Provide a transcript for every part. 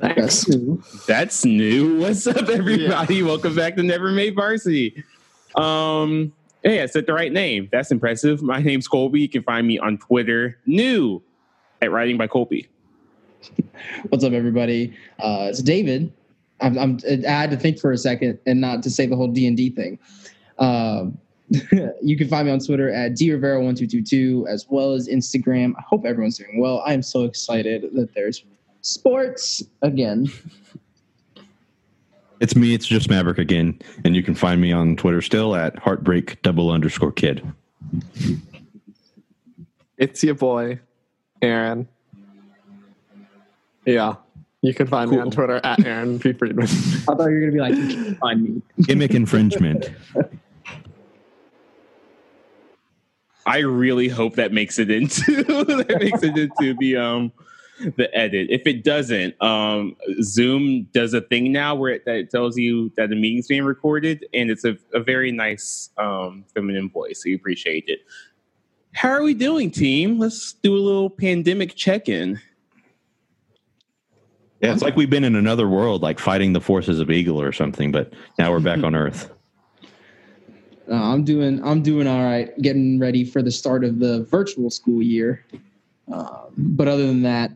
Thanks. That's new. What's up, everybody? Welcome back to Never Made Varsity. Um, hey, I said the right name. That's impressive. My name's Colby. You can find me on Twitter, new at Writing by Colby. What's up, everybody? Uh, it's David. I'm, I'm, I had to think for a second and not to say the whole D and D thing. Um, you can find me on Twitter at drivera1222 as well as Instagram. I hope everyone's doing well. I am so excited that there's sports again. It's me. It's just Maverick again, and you can find me on Twitter still at heartbreak double underscore kid. It's your boy, Aaron. Yeah. You can find me on Twitter at Aaron P. Friedman. I thought you were gonna be like, you can find me. Gimmick infringement. I really hope that makes it into that makes it into the um the edit. If it doesn't, um Zoom does a thing now where it, that it tells you that the meeting's being recorded, and it's a, a very nice um feminine voice. So you appreciate it. How are we doing, team? Let's do a little pandemic check-in. Yeah, it's like we've been in another world, like fighting the forces of Eagle or something, but now we're back on Earth. Uh, I'm doing I'm doing all right, getting ready for the start of the virtual school year. Um, but other than that,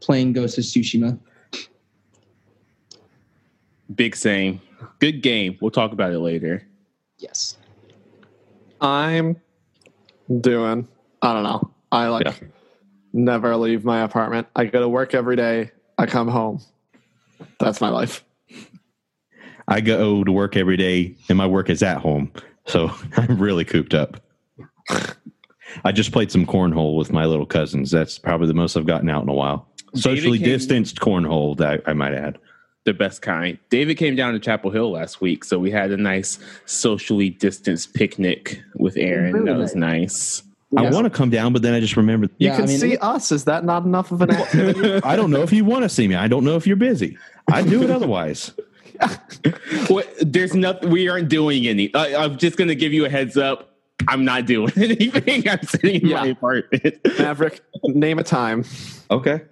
playing Ghost of Tsushima. Big same. Good game. We'll talk about it later. Yes. I'm doing, I don't know. I like Yeah. never leave my apartment. I go to work every day. I come home. That's my life. I go to work every day, and my work is at home, so I'm really cooped up. I just played some cornhole with my little cousins. That's probably the most I've gotten out in a while. Socially came- distanced cornhole, that I might add. the best kind. David came down to Chapel Hill last week, so we had a nice socially distanced picnic with Aaron. Really that was nice. I Yes. want to come down, but then I just remembered. You Yeah, can I mean, see it- us. Is that not enough of an activity? I don't know if you want to see me. I don't know if you're busy. I'd do it otherwise. What, there's nothing. We aren't doing any. I, I'm just gonna give you a heads up. I'm not doing anything. I'm sitting in my apartment. Maverick, name a time. Okay.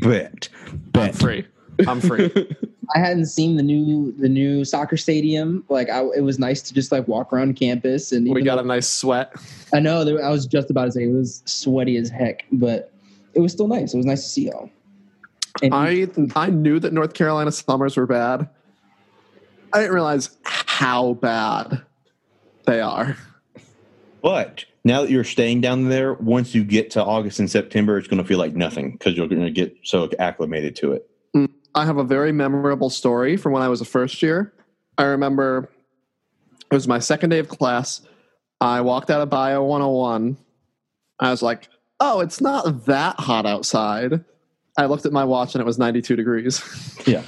Bet. I'm free. I'm free. I hadn't seen the new the new soccer stadium. Like I, it was nice to just like walk around campus and we even got a nice sweat. I know there, I was just about to say it was sweaty as heck, but it was still nice. It was nice to see y'all. And I I knew that North Carolina summers were bad. I didn't realize how bad they are. But now that you're staying down there, once you get to August and September, it's going to feel like nothing because you're going to get so acclimated to it. Mm, I have a very memorable story from when I was a first year. I remember it was my second day of class. I walked out of Bio 101. I was like, oh, it's not that hot outside. I looked at my watch and it was 92 degrees. Yeah.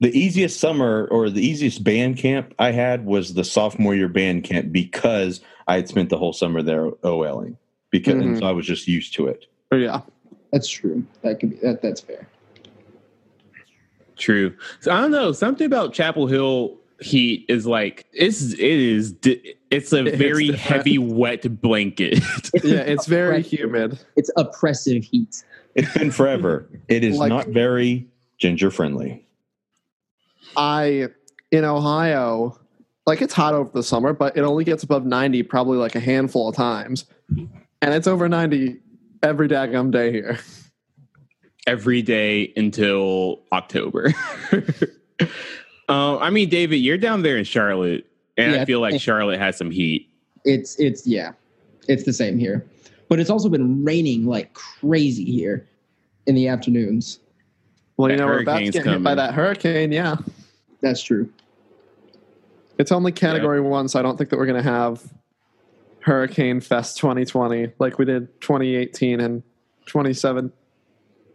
the easiest summer or the easiest band camp I had was the sophomore year band camp because I had spent the whole summer there OLing because and Mhm. so I was just used to it. Yeah. that's true. That could be that. That's fair. True. So I don't know. Something about Chapel Hill heat is like it's it is it's a very different. heavy wet blanket. Yeah, it's very humid. It's oppressive heat. It's been forever. it is Like- not very ginger friendly. I in Ohio, like it's hot over the summer, but it only gets above 90 probably like a handful of times. And it's over 90 every daggum day here. every day until October. um, I mean, David, you're down there in Charlotte, and Yeah, I feel like thank- Charlotte has some heat. It's it's yeah, it's the same here, but it's also been raining like crazy here in the afternoons. Well, you That know, we're about to hurricane's get hit by that hurricane. Yeah. That's true. It's only category one, so I don't think that we're going to have Hurricane Fest 2020 like we did 2018 and 27.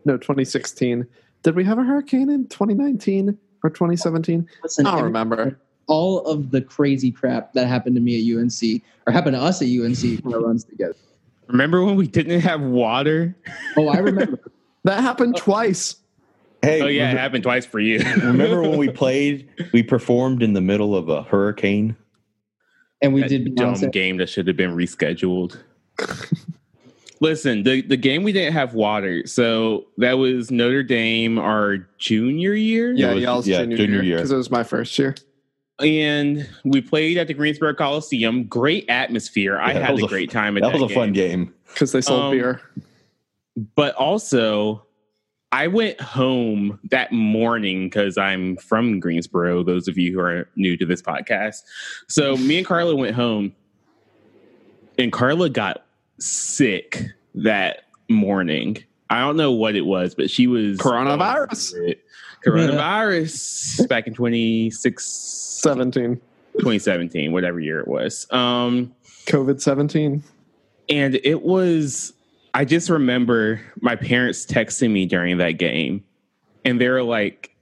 No, 2016. Did we have a hurricane in 2019 or 2017? Listen, I don't every- remember. all of the crazy crap that happened to me at UNC or happened to us at UNC when it runs together. Remember when we didn't have water? Oh, I remember. That happened twice. Hey, Oh yeah, it happened twice for you. remember when we played? We performed in the middle of a hurricane. and we that did dumb Beyonce. game that should have been rescheduled. Listen, the, the game we didn't have water, so that was Notre Dame our junior year. Yeah, It was- y'all's yeah, junior, junior year year. because it was my first year. and we played at the Greensboro Coliseum. Great atmosphere. I Yeah, that had was a a- great time at That that, was a fun game. game. because they sold Um, beer. But also, I went home that morning because I'm from Greensboro. Those of you who are new to this podcast, so me and Carla went home, and Carla got sick that morning. I don't know what it was, but she was Coronavirus. Coronavirus back in 26, 17. 2017, whatever year it was. Um, COVID 17. and it was, I just remember my parents texting me during that game, and they were like,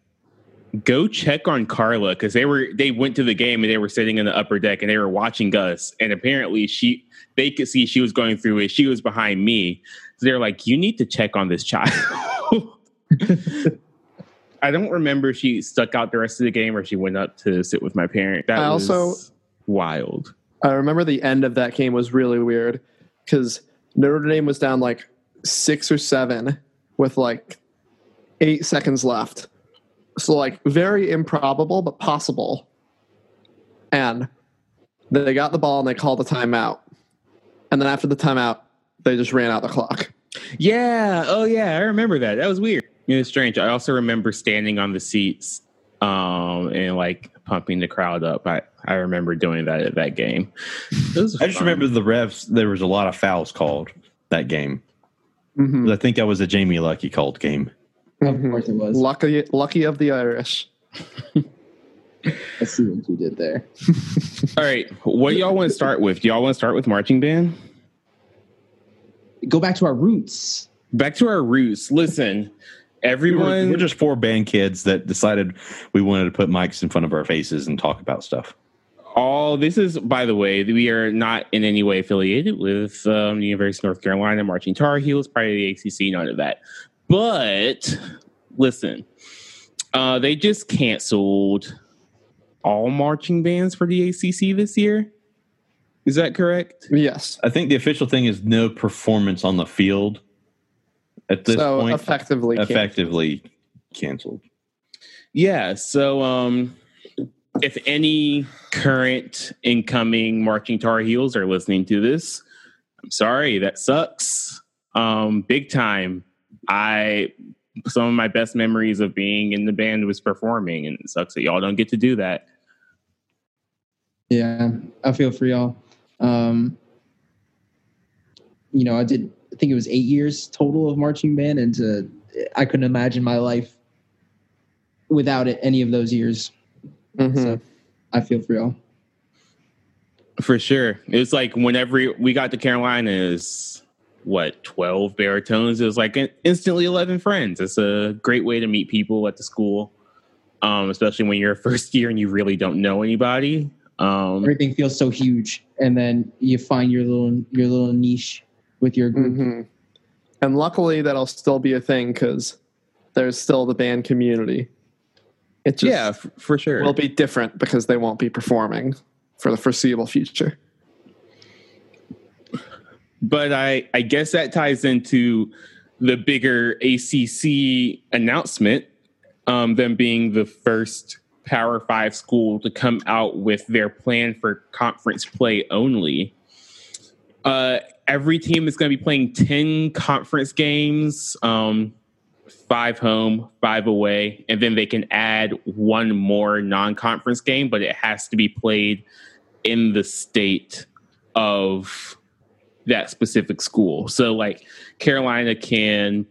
"Go check on Carla," because they were they went to the game and they were sitting in the upper deck and they were watching us, and apparently she they could see she was going through it. She was behind me, so they're like, "You need to check on this child." I don't remember if she stuck out the rest of the game or she went up to sit with my parent. That I was also- wild. I remember the end of that game was really weird because Notre Dame was down like six or seven with like eight seconds left. So, like, very improbable, but possible. And they got the ball and they called the timeout. And then after the timeout, they just ran out the clock. Yeah. Oh, yeah. I remember that. That was weird. It was strange. I also remember standing on the seats um, and like pumping the crowd up. I, I remember doing that at that game. It was I just fun. remember the refs. There was a lot of fouls called that game. Mhm. I think that was a Jamie Luckie called game. Of Mhm. course it was. Lucky, lucky of the Irish. I see what you did there. All right. What do y'all want to start with? Do y'all want to start with marching band? Go back to our roots. Back to our roots. Listen, We everyone. were, we're just four band kids that decided we wanted to put mics in front of our faces and talk about stuff. All this is by the way we are not in any way affiliated with um, the university of north carolina marching tar heels part of the acc none of that but listen uh, they just canceled all marching bands for the acc this year is that correct Yes. I think the official thing is no performance on the field at this so point. effectively, canceled. effectively canceled. yeah so um if any current incoming marching tar heels are listening to this i'm sorry that sucks um big time i some of my best memories of being in the band was performing and it sucks that y'all don't get to do that Yeah, I feel for y'all. Um, you know, I did. I think it was eight years total of marching band, and to, I couldn't imagine my life without it. Any of those years. Mhm. So I feel for y'all. for sure it was like whenever we got to carolinas what 12 baritones it was like instantly 11 friends it's a great way to meet people at the school um, especially when you're a first year and you really don't know anybody um, Everything feels so huge, and then you find your little your little niche with your group. hmm And luckily, that'll still be a thing because there's still the band community. It just yeah f- for sure will be different because they won't be performing for the foreseeable future. but I, I guess that ties into the bigger ACC announcement, um, them being the first Power Five school to come out with their plan for conference play only. Uh, every team is going to be playing 10 conference games, um, five home, five away, and then they can add one more non conference game, but it has to be played in the state of that specific school. So like Carolina can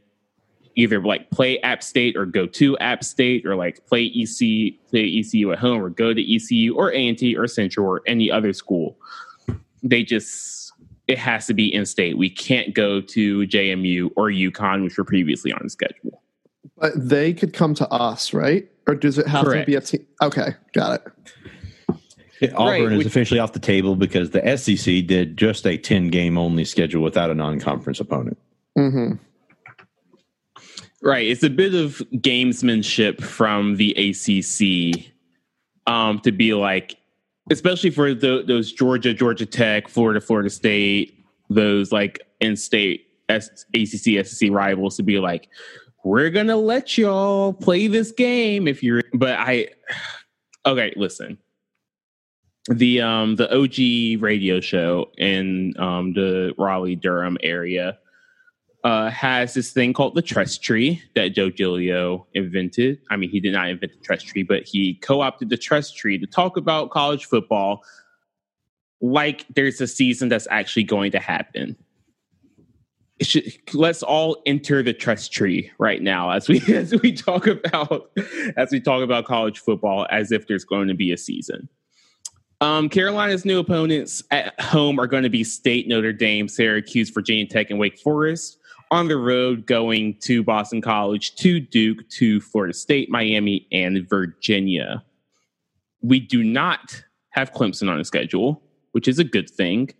either like play App State or go to App State or like play EC play ECU at home or go to ECU or A&T or Central or any other school. They just it has to be in state. We can't go to JMU or UConn, which were previously on the schedule. But they could come to us, right? Or does it have Correct. to be a team? Okay, got it. Auburn Right, is which- officially off the table because the SEC did just a 10 game only schedule without a non conference opponent. hmm Right. It's a bit of gamesmanship from the ACC um, to be like, especially for the, those Georgia, Georgia Tech, Florida, Florida State, those like in state S- ACC SEC rivals to be like, we're gonna let y'all play this game if you're. But I, okay, listen. The um the OG radio show in um the Raleigh Durham area uh, has this thing called the trust tree that Joe Giglio invented. I mean, he did not invent the trust tree, but he co-opted the trust tree to talk about college football like there's a season that's actually going to happen. Should, let's all enter the trust tree right now as we as we talk about as we talk about college football as if there's going to be a season. Um, Carolina's new opponents at home are going to be State, Notre Dame, Syracuse, Virginia Tech, and Wake Forest. On the road, going to Boston College, to Duke, to Florida State, Miami, and Virginia. We do not have Clemson on the schedule, which is a good thing.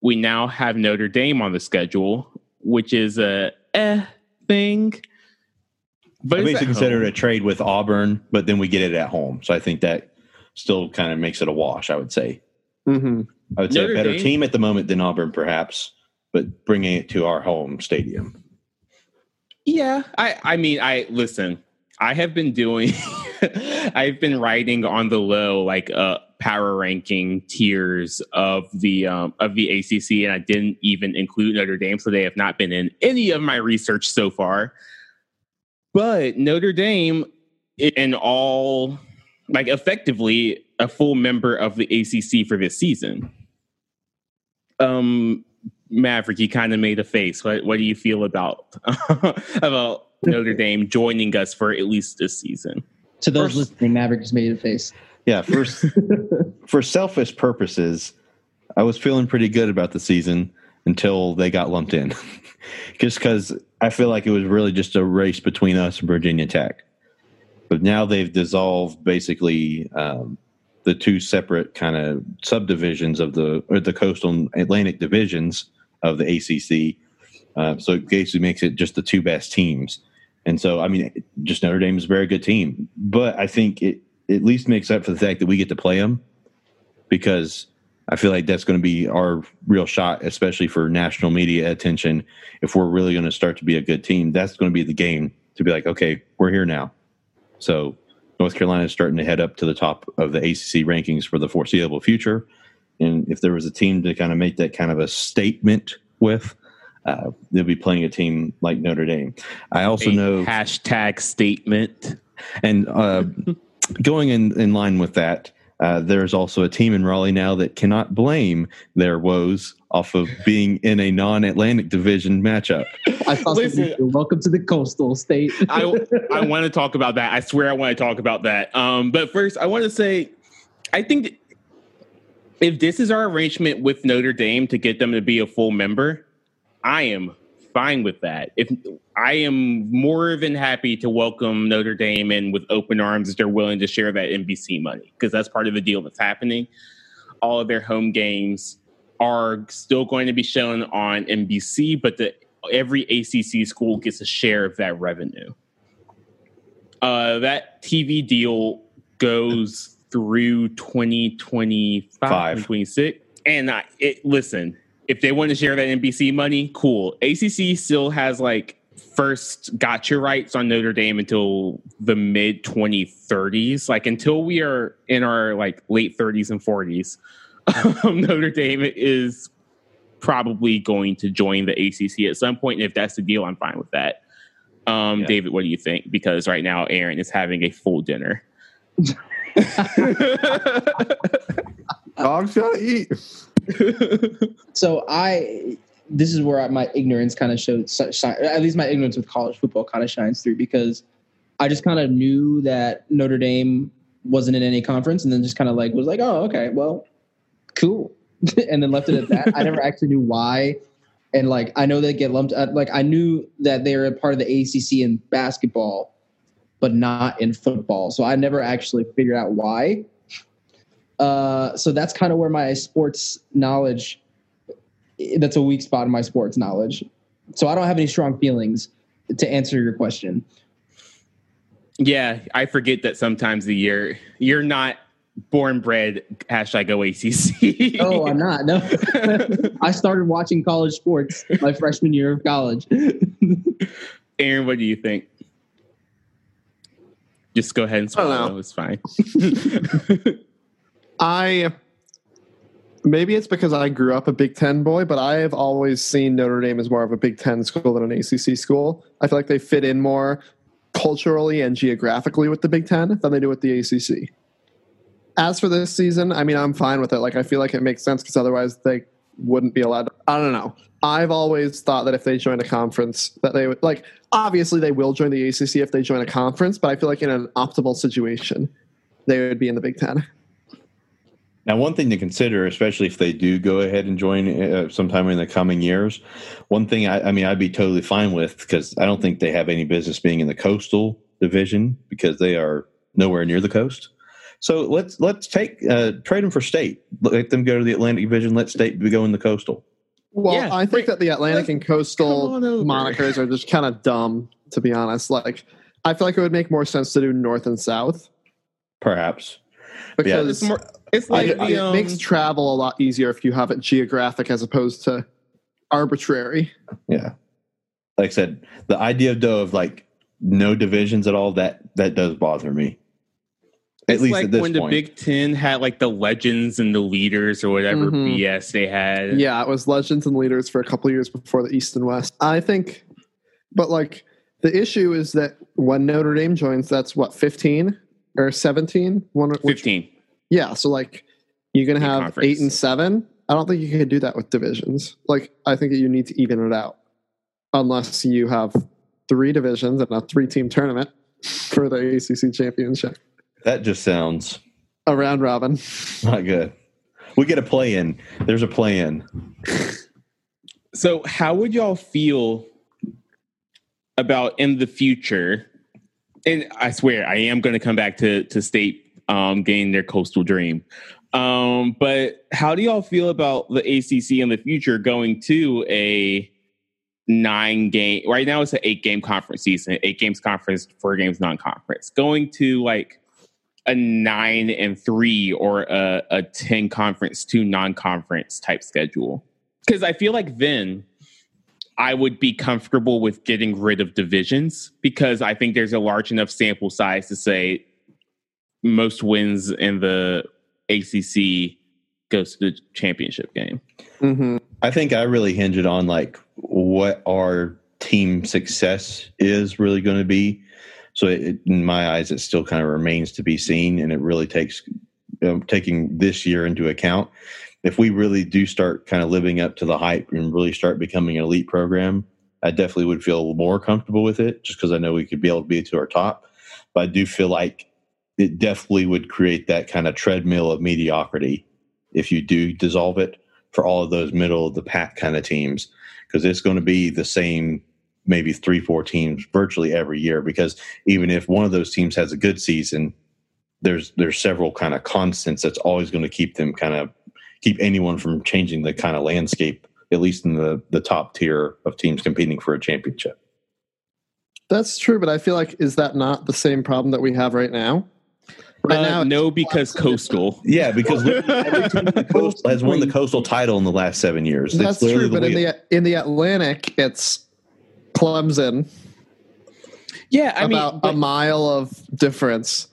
We now have Notre Dame on the schedule, which is a eh thing. But I basically consider home. it a trade with Auburn, but then we get it at home. So I think that still kind of makes it a wash. I would say. Mm-hmm. I would say Notre a better Dame- team at the moment than Auburn, perhaps, but bringing it to our home stadium. Yeah, I I mean I listen. I have been doing I've been writing on the low like uh power ranking tiers of the um of the ACC and I didn't even include Notre Dame so they have not been in any of my research so far. But Notre Dame in all like effectively a full member of the ACC for this season. Um Maverick, you kind of made a face. What what do you feel about about Notre Dame joining us for at least this season? To those First- listening, Maverick just made a face. Yeah, for for selfish purposes, I was feeling pretty good about the season until they got lumped in. just because I feel like it was really just a race between us and Virginia Tech. But now they've dissolved basically um, the two separate kind of subdivisions of the or the coastal and Atlantic divisions of the ACC. Uh, so it basically makes it just the two best teams. And so, I mean, just Notre Dame is a very good team, but I think it at least makes up for the fact that we get to play them because I feel like that's going to be our real shot, especially for national media attention. If we're really going to start to be a good team, that's going to be the game to be like, okay, we're here now. So North Carolina is starting to head up to the top of the ACC rankings for the foreseeable future. And if there was a team to kind of make that kind of a statement with, uh, they'll be playing a team like Notre Dame. I also A know hashtag statement. and uh, going in, in line with that, uh, there's also a team in Raleigh now that cannot blame their woes off of being in a non-Atlantic division matchup. I saw Listen. Welcome to the coastal state. I I want to talk about that. I swear I want to talk about that. Um, but first, I want to say, I think that if this is our arrangement with Notre Dame to get them to be a full member, I am fine with that. If I am more than happy to welcome Notre Dame in with open arms if they're willing to share that NBC money because that's part of the deal that's happening. All of their home games are still going to be shown on NBC, but the every ACC school gets a share of that revenue. Uh, that TV deal goes through 2025, Five. 2026. And I, it, listen, if they want to share that NBC money, cool. ACC still has like first gotcha rights on Notre Dame until the mid 2030s. Like until we are in our like late 30s and 40s, um, Notre Dame is probably going to join the ACC at some point. And if that's the deal, I'm fine with that. Um, Yeah. David, what do you think? Because right now, Aaron is having a full dinner. Dogs gotta eat. so I, this is where I, my ignorance kind of showed, at least my ignorance with college football kind of shines through because I just kind of knew that Notre Dame wasn't in any conference, and then just kind of like was like, oh, okay, well, cool, and then left it at that. I never actually knew why. And like I know they get lumped. uh, Like I knew that they were a part of the ACC in basketball, but not in football. So I never actually figured out why. Uh, so that's kind of where my sports knowledge. That's a weak spot in my sports knowledge. So I don't have any strong feelings to answer your question. yeah, I forget that sometimes the year you're not born bred hashtag OACC. Oh, I'm not. No, I started watching college sports my freshman year of college. Aaron, what do you think? Just go ahead and swallow. It's fine. I maybe it's because I grew up a Big Ten boy, but I have always seen Notre Dame as more of a Big Ten school than an ACC school. I feel like they fit in more culturally and geographically with the Big Ten than they do with the ACC. As for this season, I mean, I'm fine with it. Like, I feel like it makes sense because otherwise they wouldn't be allowed. To, I don't know. I've always thought that if they join a conference, that they would like. Obviously, they will join the ACC if they join a conference, but I feel like in an optimal situation, they would be in the Big Ten. Now, one thing to consider, especially if they do go ahead and join uh, sometime in the coming years, one thing I, I mean, I'd be totally fine with because I don't think they have any business being in the coastal division because they are nowhere near the coast. So let's let's take uh, trade them for state. Let them go to the Atlantic Division. Let state go in the coastal. Well, Yeah, I think that the Atlantic and coastal come on over. monikers are just kind of dumb, to be honest. Like, I feel like it would make more sense to do North and South Perhaps. because It's more. It's like it, the, it um, makes travel a lot easier if you have it geographic as opposed to arbitrary. Yeah. Like I said, the idea of though of like no divisions at all that that does bother me. At it's least like at this when point. the Big Ten had like the legends and the leaders or whatever Mhm. BS they had. Yeah, it was legends and leaders for a couple years before the East and West. I think, but like the issue is that when Notre Dame joins, that's what fifteen or seventeen. One which fifteen. Yeah, so like you're gonna have conference. eight and seven. I don't think you can do that with divisions. Like I think that you need to even it out, unless you have three divisions and a three-team tournament for the ACC championship, that just sounds a round robin. not good. We get a play in. There's a play in. So, how would y'all feel about in the future? And I swear, I am going to come back to to state um, getting their coastal dream. Um, but how do y'all feel about the ACC in the future going to a nine game? Right now, it's an eight game conference season, eight games conference, four games non conference. Going to like a nine and three or a, a 10 conference, two non conference type schedule. Because I feel like then I would be comfortable with getting rid of divisions because I think there's a large enough sample size to say most wins in the ACC goes to the championship game. Mm-hmm. I think I really hinge it on like what our team success is really going to be. So it, in my eyes, it still kind of remains to be seen, and it really takes taking this year into account. If we really do start kind of living up to the hype and really start becoming an elite program, I definitely would feel more comfortable with it, just because I know we could be able to be to our top. But I do feel like it definitely would create that kind of treadmill of mediocrity if you do dissolve it for all of those middle of the pack kind of teams because it's going to be the same maybe three four teams virtually every year because even if one of those teams has a good season there's there's several kind of constants that's always going to keep them kind of keep anyone from changing the kind of landscape at least in the the top tier of teams competing for a championship That's true, but I feel like is that not the same problem that we have right now? Right Uh, now, it's no, because coastal. yeah because every team in the coast has won the coastal title in the last seven years That's literally true, but in the in the Atlantic, it's Clemson Yeah, I mean, about but a mile of difference.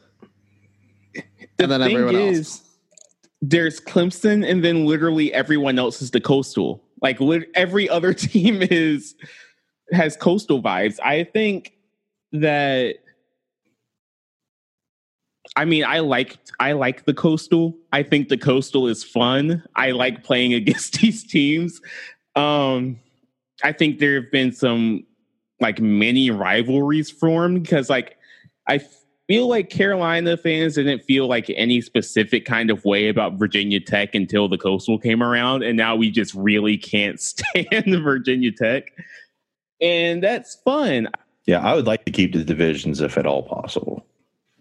the and then thing everyone else. is, there's Clemson, and then literally everyone else is the coastal. Like every other team is has coastal vibes. I think that. I mean, I like I like the coastal. I think the coastal is fun. I like playing against these teams. Um, I think there have been some like many rivalries formed because like I feel like Carolina fans didn't feel like any specific kind of way about Virginia Tech until the Coastal came around, and now we just really can't stand Virginia Tech, and that's fun. yeah i would like to keep the divisions if at all possible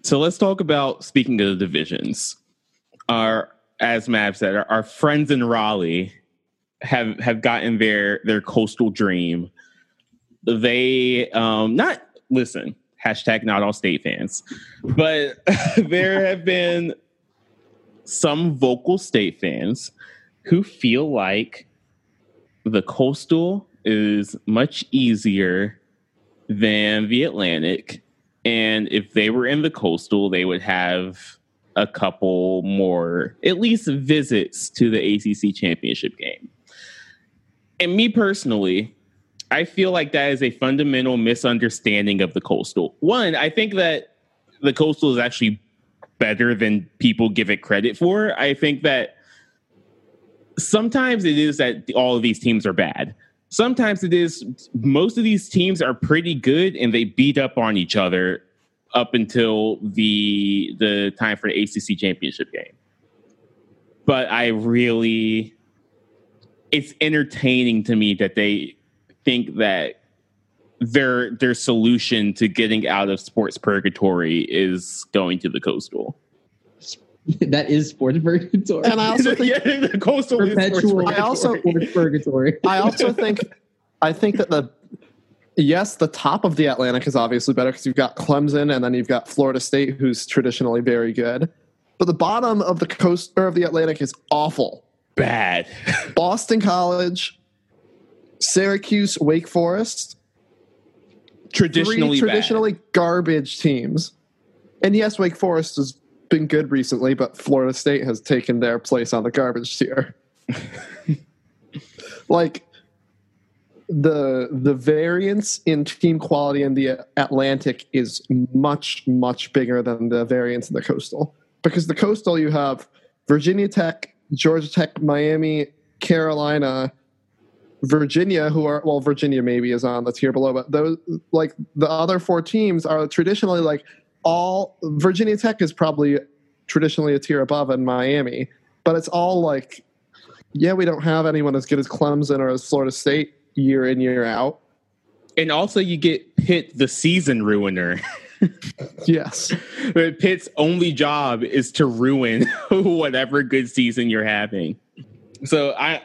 So let's talk about speaking of the divisions. Our as Mav said, our, our friends in Raleigh have have gotten their their coastal dream. They um not listen, hashtag not all state fans, but there have been some vocal state fans who feel like the coastal is much easier than the Atlantic. And if they were in the coastal, they would have a couple more, at least visits to the ACC championship game. And me personally, I feel like that is a fundamental misunderstanding of the coastal. One, I think that the coastal is actually better than people give it credit for. I think that sometimes it is that all of these teams are bad. Sometimes it is most of these teams are pretty good and they beat up on each other up until the the time for the ACC championship game. But I really it's entertaining to me that they think that their their solution to getting out of sports purgatory is going to the coastal. that is sports purgatory. And I also think yeah, the coastal is sports Perpetual I also- sports purgatory. I also think I think that the yes, the top of the Atlantic is obviously better because you've got Clemson and then you've got Florida State, who's traditionally very good. But the bottom of the coast or of the Atlantic is awful. bad. Boston College, Syracuse, Wake Forest, traditionally three bad. traditionally garbage teams. And yes, Wake Forest has been good recently, but Florida State has taken their place on the garbage tier. like the the variance in team quality in the Atlantic is much much bigger than the variance in the coastal because the coastal you have Virginia Tech, Georgia Tech, Miami, Carolina, Virginia, who are well, Virginia maybe is on the tier below, but those like the other four teams are traditionally like all Virginia Tech is probably traditionally a tier above in Miami, but it's all like, yeah, we don't have anyone as good as Clemson or as Florida State year in year out. And also you get Pitt the season ruiner. Yes, But Pitt's only job is to ruin whatever good season you're having. So I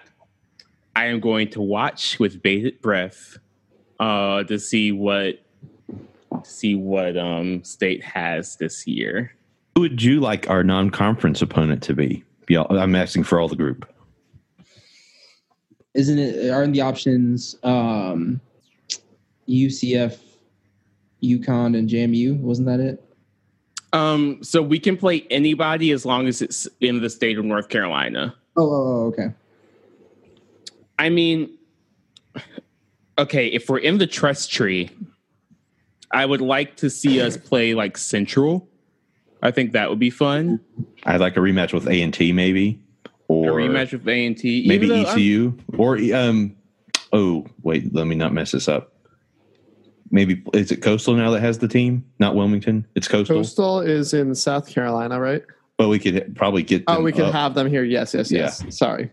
I am going to watch with bated breath uh to see what see what um state has this year. Who would you like our non-conference opponent to be? I'm asking for all the group. Isn't it? Aren't the options um, UCF, UConn, and JMU? Wasn't that it? Um so we can play anybody as long as it's in the state of North Carolina. Oh, oh, oh, okay. I mean, okay, if we're in the trust tree, I would like to see us play like Central. I think that would be fun. I'd like a rematch with A and T, maybe, or A or rematch with A and T, maybe even though I'm- ECU, or um. Oh wait, let me not mess this up. Maybe is it Coastal now that has the team, not Wilmington? It's Coastal. Coastal is in South Carolina, right? But we could probably get. Oh, we could up. have them here. Yes, yes, yes. Sorry.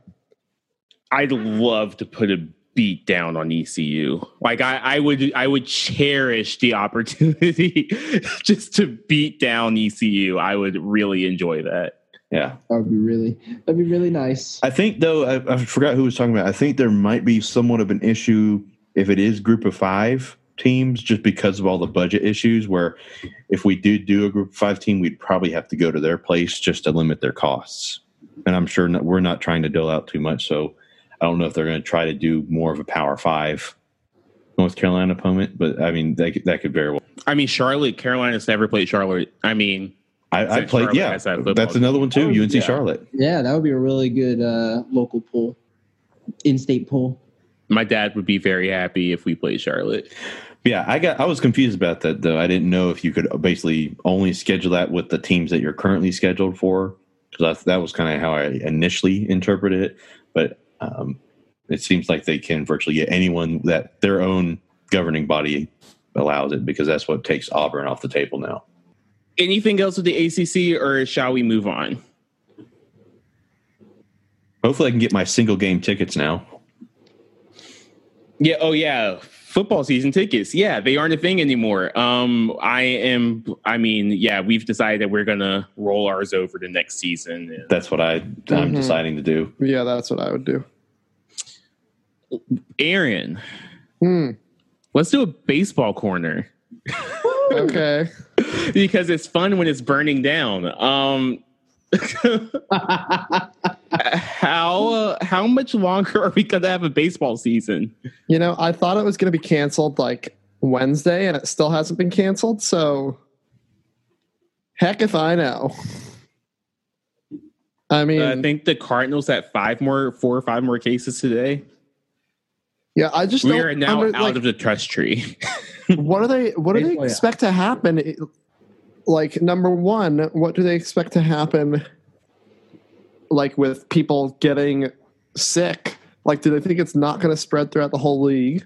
I'd love to put a beat down on ECU. Like I, I would, I would cherish the opportunity just to beat down ECU. I would really enjoy that. Yeah, That would be really. That'd be really nice. I think though I, I forgot who was talking about. I think there might be somewhat of an issue if it is group of five teams, just because of all the budget issues. Where if we do do a group of five team, we'd probably have to go to their place just to limit their costs. And I'm sure not, we're not trying to dole out too much, so I don't know if they're going to try to do more of a Power Five North Carolina opponent. But I mean, that could- that could very well. I mean, Charlotte, Carolina's never played Charlotte. I mean, I, I played. Charlotte Yeah, that that's team. another one too. Oh, UNC yeah. Charlotte. Yeah, that would be a really good uh, local pool, in-state pool. my dad would be very happy if we played Charlotte. Yeah, I got. I was confused about that though. I didn't know if you could basically only schedule that with the teams that you're currently scheduled for, because that was kind of how I initially interpreted it. But um, it seems like they can virtually get anyone that their own governing body allows it, because that's what takes Auburn off the table now. Anything else with the ACC, or shall we move on? Hopefully, I can get my single game tickets now. Yeah. Oh, yeah. Football season tickets. Yeah, they aren't a thing anymore. Um, I am. I mean, yeah, we've decided that we're gonna roll ours over to next season. That's what I I'm Mhm. deciding to do. Yeah, that's what I would do. Aaron, Hmm. let's do a baseball corner Okay. because it's fun when it's burning down. Um, how uh, how much longer are we gonna have a baseball season? You know, I thought it was going to be canceled like Wednesday, and it still hasn't been canceled. So, heck if I know. I mean, I think the Cardinals had five more, four or five more cases today. yeah, I just We don't are now under- out like, of the trust tree. what do they what do they expect to happen? Like number one, what do they expect to happen? Like with people getting sick, like do they think it's not going to spread throughout the whole league?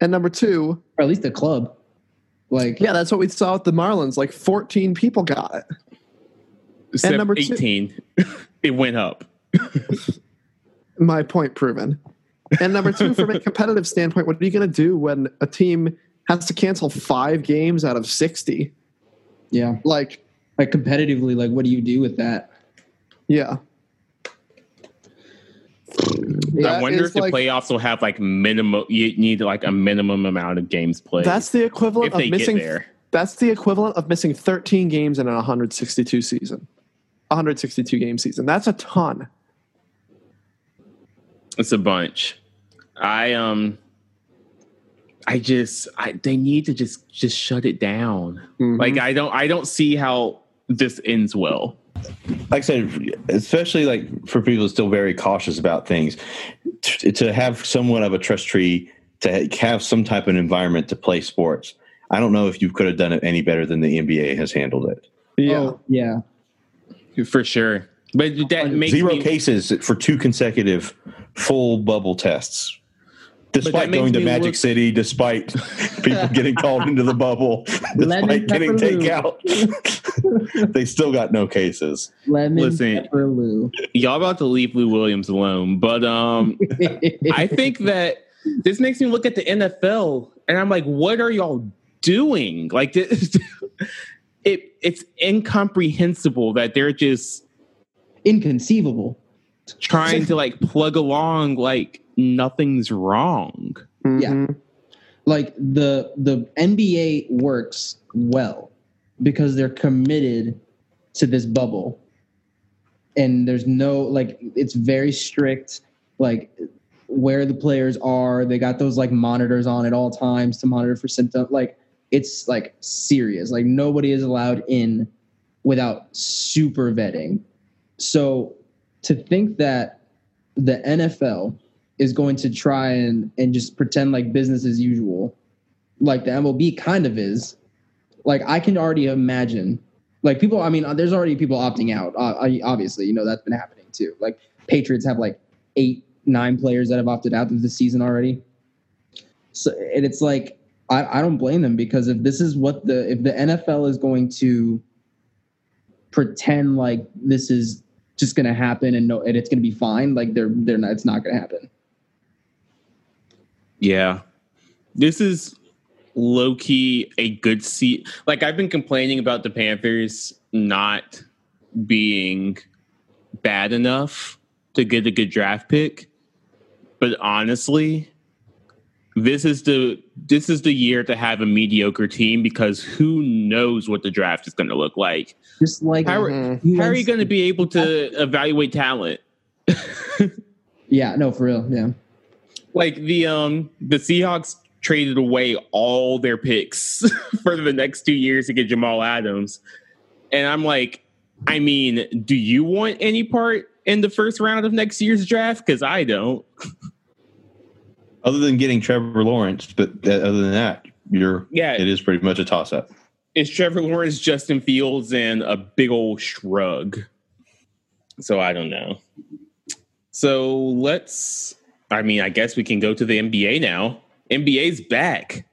And number two, or at least the club. Like, yeah, that's what we saw with the Marlins. Like fourteen people got it. Except number two- eighteen, it went up. my point proven. And number two, from a competitive standpoint, what are you going to do when a team has to cancel five games out of 60? yeah, Like, like competitively, like, what do you do with that? yeah. Yeah, I wonder if the like- playoffs will have like minimum. You need like a minimum amount of games played. That's the equivalent if they of get missing. there. That's the equivalent of missing 13 games in a 162 season, 162 game season. That's a ton. It's a bunch. I um. I just I they need to just just shut it down. Mhm. Like I don't I don't see how this ends well. Like I said, especially like for people still very cautious about things, t- to have somewhat of a trust tree, to ha- have some type of environment to play sports. I don't know if you could have done it any better than the NBA has handled it. yeah. Oh, yeah. For sure. But that makes Zero me, cases for two consecutive full bubble tests. Despite going to Magic look- City, despite people getting called into the bubble, Lemon despite getting pepper takeout, they still got no cases. Lemon Listen. pepper Lou. y'all about to leave Lou Williams alone. But um I think that this makes me look at the NFL and I'm like, what are y'all doing? Like this, it it's incomprehensible that they're just inconceivable. trying to like plug along like nothing's wrong. Yeah. Mhm. Like the the NBA works well because they're committed to this bubble. And there's no like it's very strict like where the players are. They got those like monitors on at all times to monitor for symptoms. Like it's like serious. Like nobody is allowed in without super vetting. So to think that the NFL is going to try and and just pretend like business as usual, like the MLB kind of is. Like I can already imagine, like people. I mean, uh, there's already people opting out. Uh, obviously, you know that's been happening too. Like Patriots have like eight, nine players that have opted out of the season already. So and it's like I, I don't blame them because if this is what the if the NFL is going to pretend like this is just going to happen and no and it's going to be fine, like they're they're not. It's not going to happen. Yeah. This is low key a good seat. Like I've been complaining about the Panthers not being bad enough to get a good draft pick. But honestly, this is the this is the year to have a mediocre team because who knows what the draft is going to look like. Just like How are, how are you going to be able to evaluate talent? Yeah, no, for real. Yeah. Like the um the Seahawks traded away all their picks for the next two years to get Jamal Adams. And I'm like, I mean, do you want any part in the first round of next year's draft? Because I don't. Other than getting Trevor Lawrence, but uh, other than that, you're Yeah. it is pretty much a toss up. It's Trevor Lawrence, Justin Fields, and a big old shrug. So I don't know. So let's I mean, I guess we can go to the NBA now. NBA's back.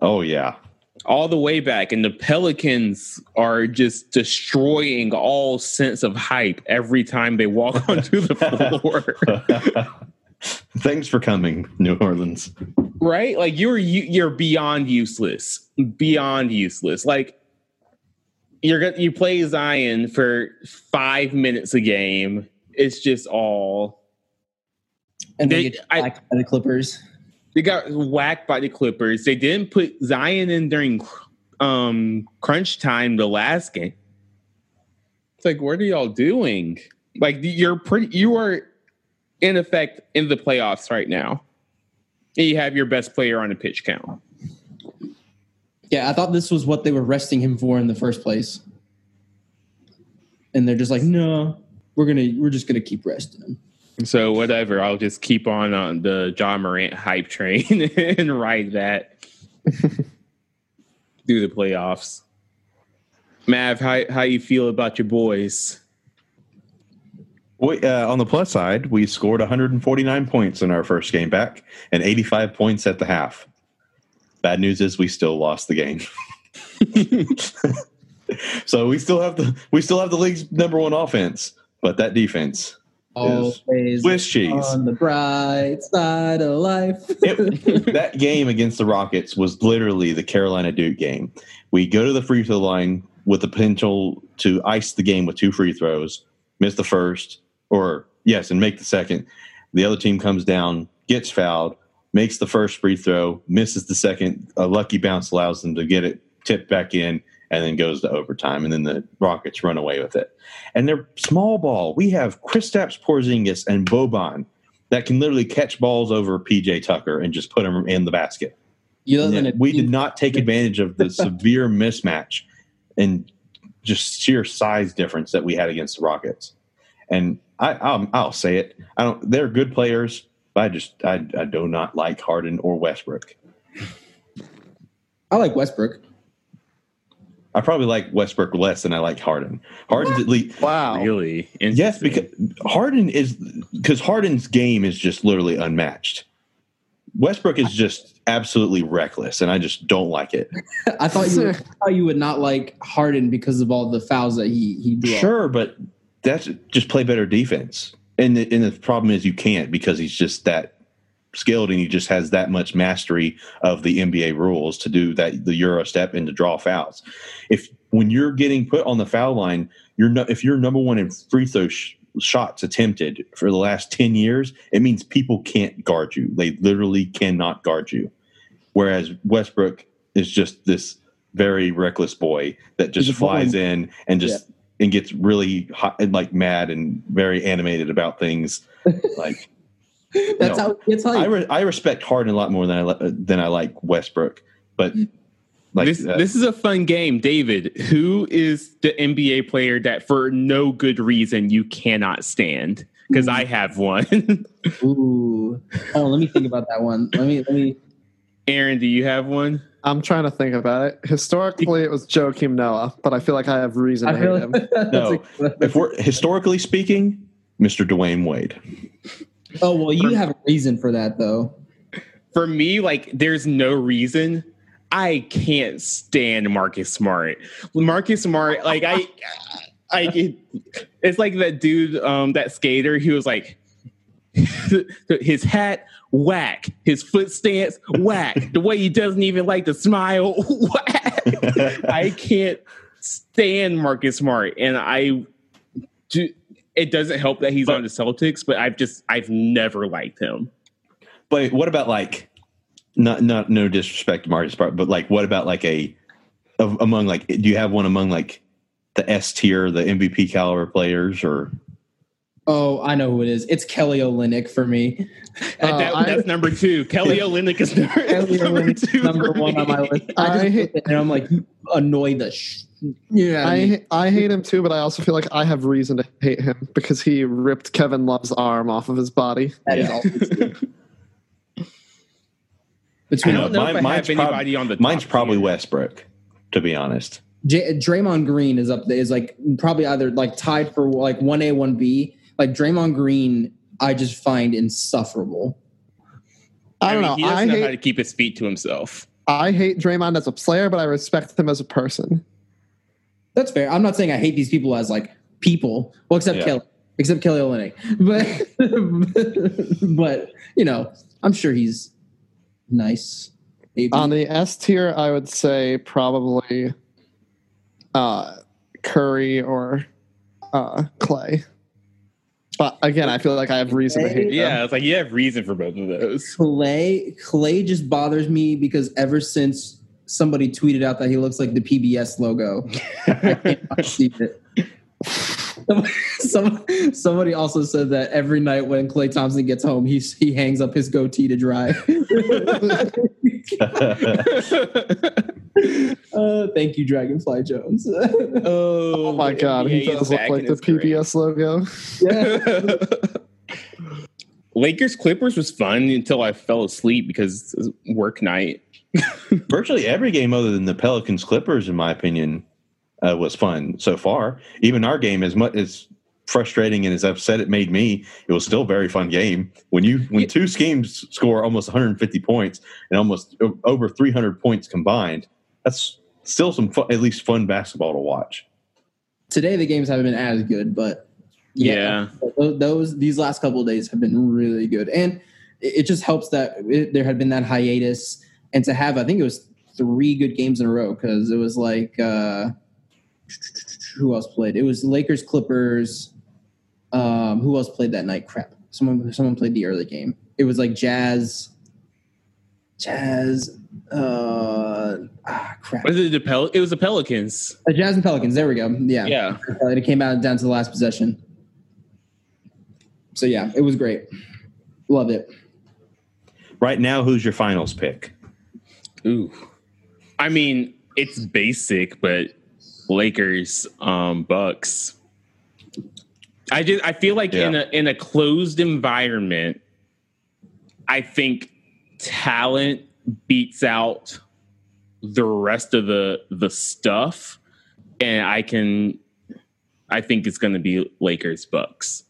Oh yeah. all the way back, and the Pelicans are just destroying all sense of hype every time they walk onto the floor. Thanks for coming, New Orleans. right? Like you're you, you're beyond useless, beyond useless. Like you're gonna you play Zion for five minutes a game. It's just all and They- get I- by the Clippers. they got whacked by the Clippers. They didn't put Zion in during um crunch time the last game. It's like, what are y'all doing? Like, you're pretty. You are in effect in the playoffs right now. And you have your best player on the pitch count. Yeah, I thought this was what they were resting him for in the first place. And they're just like, no, we're gonna we're just gonna keep resting him. So whatever, I'll just keep on on the Ja Morant hype train and ride that through the playoffs. Mav, how how you feel about your boys? We, uh, on the plus side, we scored 149 points in our first game back and 85 points at the half. Bad news is we still lost the game. so we still have the we still have the league's number one offense, but that defense Always Swiss cheese. on the bright side of life. It- that game against the Rockets was literally the Carolina Duke game. We go to the free throw line with the potential to ice the game with two free throws, miss the first, or yes, and make the second. The other team comes down, gets fouled, makes the first free throw, misses the second. A lucky bounce allows them to get it tipped back in, and then goes to overtime. And then the Rockets run away with it. And they're small ball. We have Kristaps Porzingis and Boban that can literally catch balls over PJ Tucker and just put them in the basket. You And live in yet a we did not take advantage of the severe mismatch and just sheer size difference that we had against the Rockets. And I, I'll, I'll say it. I don't. They're good players, but I just I, I do not like Harden or Westbrook. I like Westbrook. I probably like Westbrook less than I like Harden. Harden's at least Wow. Really? yes, because Harden is because Harden's game is just literally unmatched. Westbrook is just absolutely reckless, and I just don't like it. I thought you would, I thought you would not like Harden because of all the fouls that he he drew. Sure, but that's just play better defense. And the, and the problem is you can't because he's just that skilled and he just has that much mastery of the NBA rules to do that the Euro step and to draw fouls. If when you're getting put on the foul line, you're no, if you're number one in free throw sh- shots attempted for the last 10 years, it means people can't guard you. They literally cannot guard you. Whereas Westbrook is just this very reckless boy that just flies in and just and gets really hot and like mad and very animated about things. Like That's No. how he gets I, re- I respect Harden a lot more than I li- than I like Westbrook, but like this uh, this is a fun game, David. Who is the NBA player that for no good reason you cannot stand? Because I have one. Ooh. Oh, let me think about that one. Let me let me. Aaron, do you have one? I'm trying to think about it. Historically, it was Joakim Noah, but I feel like I have reason to I feel hate him. like that's No. a- if we're historically speaking, Mr. Dwyane Wade. Oh well, you have a reason for that though. For me, like, there's no reason. I can't stand Marcus Smart. Marcus Smart, like, I, I, it, it's like that dude, um, that skater. He was like, his hat whack, his foot stance whack, the way he doesn't even like to smile whack. I can't stand Marcus Smart, and I do. It doesn't help that he's on the Celtics, but I've just I've never liked him. But what about like not not no disrespect to Marcus Smart, but like what about like a of, among like do you have one among like the S tier, the MVP caliber players, or Oh, I know who it is. It's Kelly Olynyk for me. Uh, that, I- that's number two. Kelly Olynyk is number, Kelly number Olynyk's two. number for one on my list. I just I hate- look at it and I'm like annoyed the. Sh- you know what I mean? I I hate him too, but I also feel like I have reason to hate him because he ripped Kevin Love's arm off of his body. That is Yeah. also true. I Between don't know if I have mine's prob- anybody on the. mine's probably tier. Westbrook, to be honest. J- Draymond Green is up there is like probably either like tied for like one A one B. Like Draymond Green, I just find insufferable. I don't mean, know. He doesn't I know how to keep his feet to himself. I hate Draymond as a player, but I respect him as a person. That's fair. I'm not saying I hate these people as like people. Well, except Yeah. Kelly, except Kelly Olynyk. But but you know, I'm sure he's nice. Maybe. On the S tier, I would say probably uh, Curry or uh, Klay. But again, I feel like I have reason to hate them. Yeah, it's like you have reason for both of those. Klay Klay just bothers me because ever since somebody tweeted out that he looks like the PBS logo, I can't see it. Some, somebody also said that every night when Klay Thompson gets home, he he hangs up his goatee to dry. uh, thank you, Dragonfly Jones. oh, Oh my god, he NBA is does look like the it's great. PBS logo. Lakers Clippers was fun until I fell asleep because it was work night. Virtually every game other than the Pelicans Clippers, in my opinion, uh, was fun so far. Even our game, as much as frustrating and as upset it made me, it was still a very fun game. When you when two schemes score almost 150 points and almost over 300 points combined, that's still some fun, at least fun basketball to watch. Today the games haven't been as good, but Yeah. tho- those these last couple of days have been really good, and it it just helps that it, there had been that hiatus, and to have I think it was three good games in a row because it was like uh, who else played? It was Lakers Clippers. Um, who else played that night? Crap, someone someone played the early game. It was like Jazz, Jazz. Uh, ah, crap. Was it the Pel? It was the Pelicans. The Jazz and Pelicans. There we go. Yeah. Yeah. Uh, it came out down to the last possession. So yeah, it was great. Loved it. Right now, who's your finals pick? Ooh. I mean, it's basic, but Lakers, um, Bucks. I just I feel like in a in a closed environment, I think talent beats out the rest of the the stuff, and I can. I think it's going to be Lakers Bucks.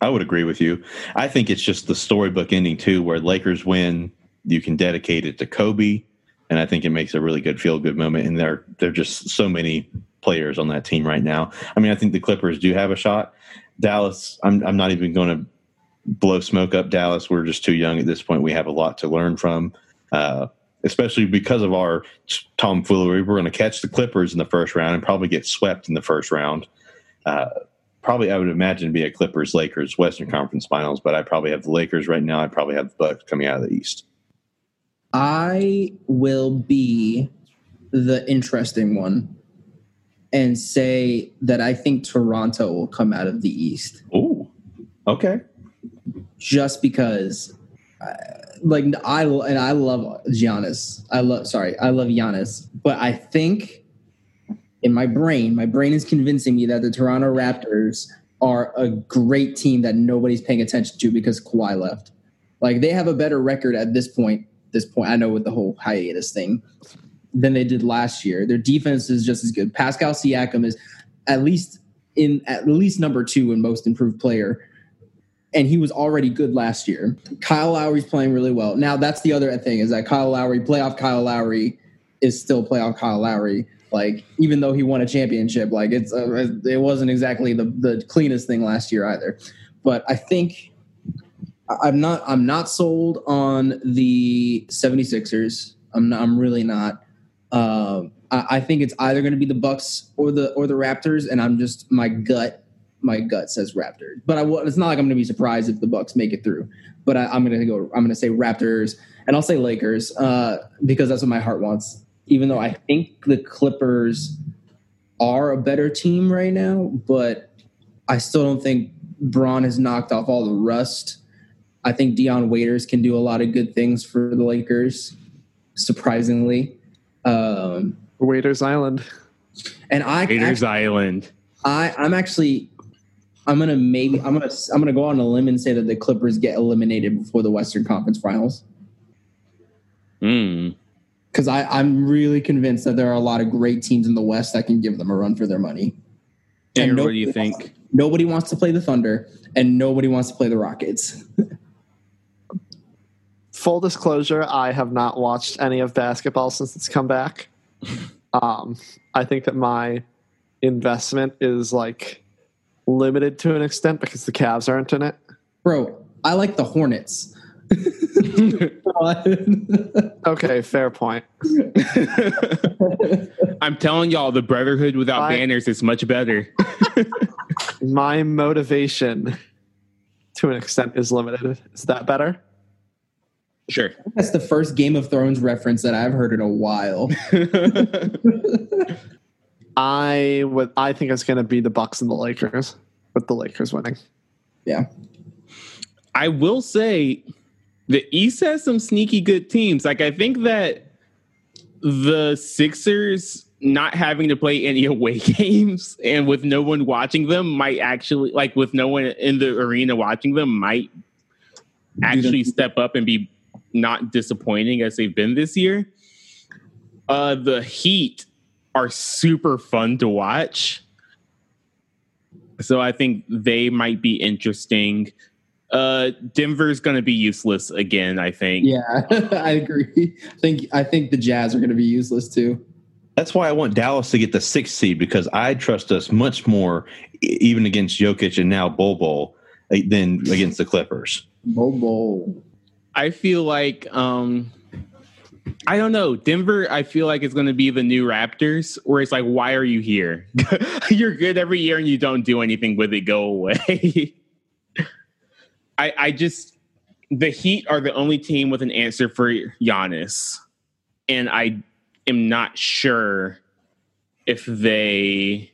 I would agree with you. I think it's just the storybook ending too, where Lakers win, you can dedicate it to Kobe, and I think it makes a really good feel good moment. And there, there are just so many players on that team right now. I mean, I think the Clippers do have a shot. Dallas, I'm, I'm not even going to blow smoke up Dallas. We're just too young at this point. We have a lot to learn from, uh, especially because of our tomfoolery. We're going to catch the Clippers in the first round and probably get swept in the first round. Uh, probably I would imagine be a Clippers Lakers Western Conference Finals, but I probably have the Lakers right now. I probably have the Bucks coming out of the East. I will be the interesting one and say that I think Toronto will come out of the East Oh, okay. just because, uh, like I and I love Giannis. I love sorry, I love Giannis, but I think in my brain, my brain is convincing me that the Toronto Raptors are a great team that nobody's paying attention to because Kawhi left. Like they have a better record at this point. This point, I know with the whole hiatus thing than they did last year. Their defense is just as good. Pascal Siakam is at least in at least number two in most improved player, and he was already good last year. Kyle Lowry's playing really well. Now that's the other thing is that Kyle Lowry, playoff Kyle Lowry, is still playoff Kyle Lowry. Like even though he won a championship, like it's uh, it wasn't exactly the the cleanest thing last year either. But I think I'm not I'm not sold on the 76ers. I'm not, I'm really not. Um, I, I think it's either going to be the Bucks or the or the Raptors, and I'm just my gut my gut says Raptors. But I it's not like I'm going to be surprised if the Bucks make it through. But I, I'm going to go. I'm going to say Raptors, and I'll say Lakers uh, because that's what my heart wants. Even though I think the Clippers are a better team right now, but I still don't think Bron has knocked off all the rust. I think Dion Waiters can do a lot of good things for the Lakers, surprisingly. Um, Waiters Island. and I, Raiders actually, Island. I, I'm actually, I'm gonna maybe, I'm gonna, I'm gonna go on a limb and say that the Clippers get eliminated before the Western Conference Finals Mm. because I, I'm really convinced that there are a lot of great teams in the West that can give them a run for their money. And And what do you nobody think? Nobody wants to play the Thunder, and nobody wants to play the Rockets. Full disclosure, I have not watched any of basketball since it's come back. Um, I think that my investment is like limited to an extent because the Cavs aren't in it. Bro, I like the Hornets. Okay, fair point. I'm telling y'all, the Brotherhood without I- banners is much better. My motivation to an extent is limited. Is that better? Sure. That's the first Game of Thrones reference that I've heard in a while. I would. I think it's going to be the Bucks and the Lakers, with the Lakers winning. Yeah. I will say the East has some sneaky good teams. Like I think that the Sixers not having to play any away games and with no one watching them might actually like with no one in the arena watching them might actually step up and be not disappointing as they've been this year. Uh the Heat are super fun to watch. So I think they might be interesting. Uh, Denver's going to be useless again. I think. Yeah, I agree. I think I think the Jazz are going to be useless too. That's why I want Dallas to get the sixth seed because I trust us much more, even against Jokic and now Bol Bol, eh, than against the Clippers. Bobo. I feel like um, I don't know. Denver, I feel like it's going to be the new Raptors, where it's like, why are you here? You're good every year and you don't do anything with it. Go away. I, I just the Heat are the only team with an answer for Giannis, and I am not sure if they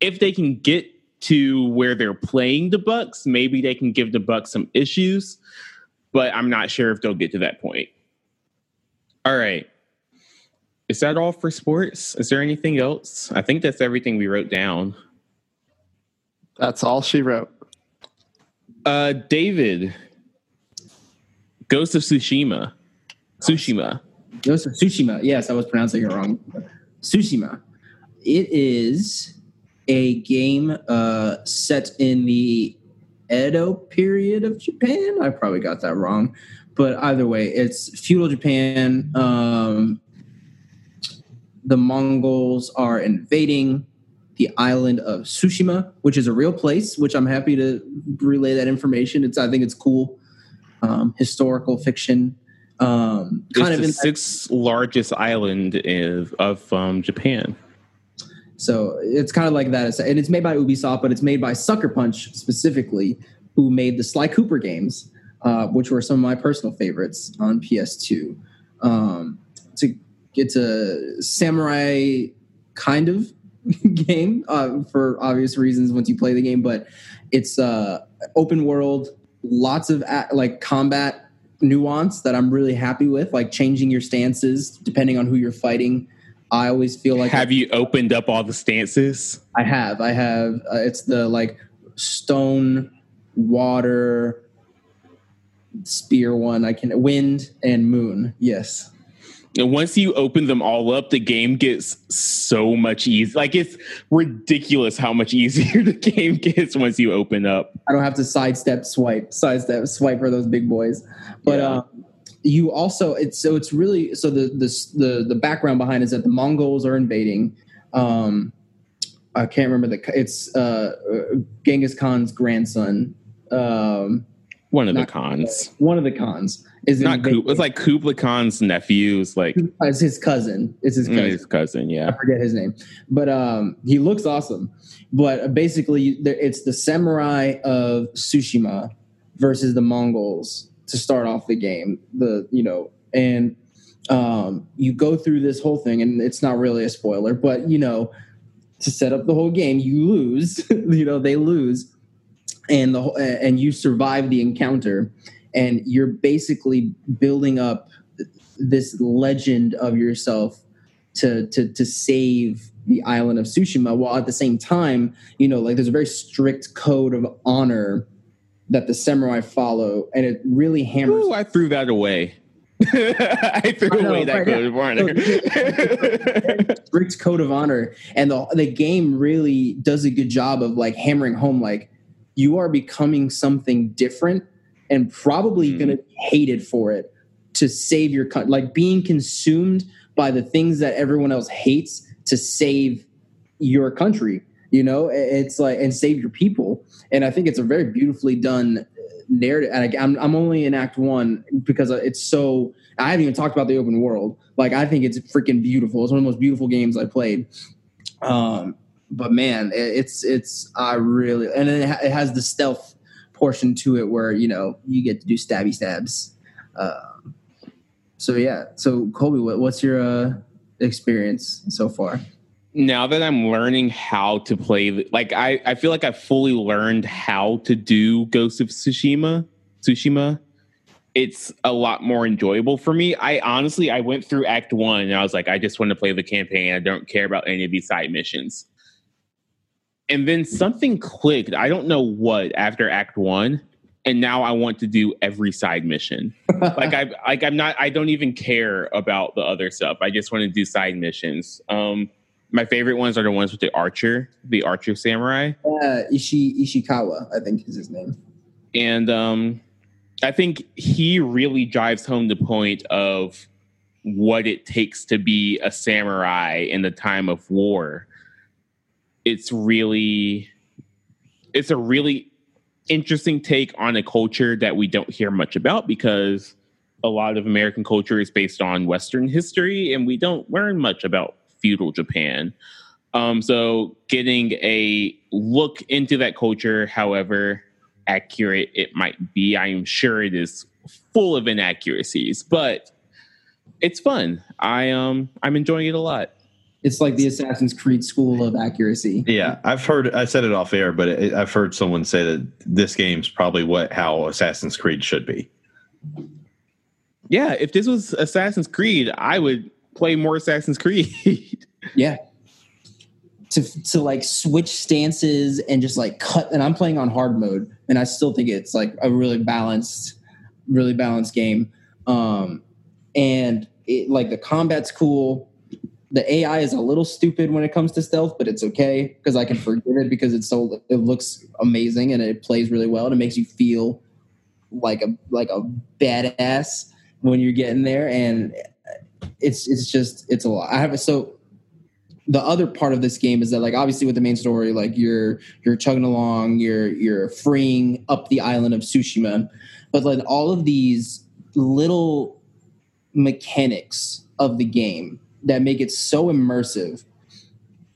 if they can get to where they're playing the Bucks. Maybe they can give the Bucks some issues, but I'm not sure if they'll get to that point. All right. Is that all for sports? Is there anything else? I think that's everything we wrote down. That's all she wrote. Uh, David, Ghost of Tsushima. Tsushima. Ghost of Tsushima. Yes, I was pronouncing it wrong. Tsushima. It is a game uh, set in the Edo period of Japan. I probably got that wrong, but either way, it's feudal Japan. Um, the Mongols are invading the island of Tsushima, which is a real place. Which I'm happy to relay that information. It's I think it's cool. Um, historical fiction. Um, It's kind of the in sixth largest island of, of um, Japan. So it's kind of like that. And it's made by Ubisoft, but it's made by Sucker Punch specifically, who made the Sly Cooper games, uh, which were some of my personal favorites on PS2. Um, it's, a, it's a samurai kind of game uh, for obvious reasons once you play the game, but it's uh, open world, lots of a- like combat nuance that I'm really happy with, like changing your stances depending on who you're fighting. I always feel like Have you opened up all the stances? I have. I have. Uh, it's the like stone, water, spear one. I can wind and moon. Yes. And once you open them all up, the game gets so much easier. Like it's ridiculous how much easier the game gets once you open up. I don't have to sidestep swipe, sidestep swipe for those big boys. But Yeah. uh, you also it's so it's really so the the the the background behind is that the Mongols are invading. Um, I can't remember the it's uh, Genghis Khan's grandson. Um, One of the Khans. one of the Khans is Not It's like Kublai Khan's nephew. It's like It's his cousin. It's his cousin. his cousin. yeah. I forget his name, but um, he looks awesome. But basically, there- it's the samurai of Tsushima versus the Mongols to start off the game. The you know, and um, you go through this whole thing, and it's not really a spoiler, but you know, to set up the whole game, you lose. you know, they lose, and the and you survive the encounter, and you're basically building up this legend of yourself to to to save the island of Tsushima while at the same time, you know, like there's a very strict code of honor that the samurai follow and it really hammers Ooh, I threw that away. I threw I know, away that right, code of honor. strict code of honor and the the game really does a good job of like hammering home like you are becoming something different and probably Mhm. going to be hated for it to save your country like being consumed by the things that everyone else hates to save your country you know it's like and save your people. And i think it's a very beautifully done narrative. And I, I'm, I'm only in act one because it's so i haven't even talked about the open world. Like i think it's freaking beautiful. It's one of the most beautiful games i played. Um but man it's it's i really and it, ha- it has the stealth portion to it where you know you get to do stabby stabs. Um so yeah. So colby what, what's your uh experience so far now that I'm learning how to play, like I, I feel like I've fully learned how to do Ghost of Tsushima. Tsushima, it's a lot more enjoyable for me. I honestly, I went through Act One and I was like, I just want to play the campaign. I don't care about any of these side missions. And then something clicked. I don't know what after Act One, and now I want to do every side mission like I like I'm not I don't even care about the other stuff. I just want to do side missions. Um my favorite ones are the ones with the archer, the archer samurai. Uh, Ishi Ishikawa, I think is his name. And um I think he really drives home the point of what it takes to be a samurai in the time of war. It's really it's a really interesting take on a culture that we don't hear much about because a lot of American culture is based on Western history and we don't learn much about feudal Japan. Um, so getting a look into that culture, however accurate it might be, I am sure it is full of inaccuracies, but it's fun. I um I'm enjoying it a lot. It's like the Assassin's Creed school of accuracy. Yeah, I've heard. I said it off air, but it, I've heard someone say that this game's probably what how Assassin's Creed should be. Yeah, if this was Assassin's Creed, I would play more Assassin's Creed. Yeah. To to like switch stances and just like cut and I'm playing on hard mode and I still think it's like a really balanced really balanced game. Um and it, like the combat's cool. The AI is a little stupid when it comes to stealth, but it's okay because I can forgive it because it's so it looks amazing and it plays really well and it makes you feel like a like a badass when you're getting there and it's it's just it's a lot. I have a so the other part of this game is that like obviously with the main story like you're you're chugging along you're you're freeing up the island of Tsushima but like all of these little mechanics of the game that make it so immersive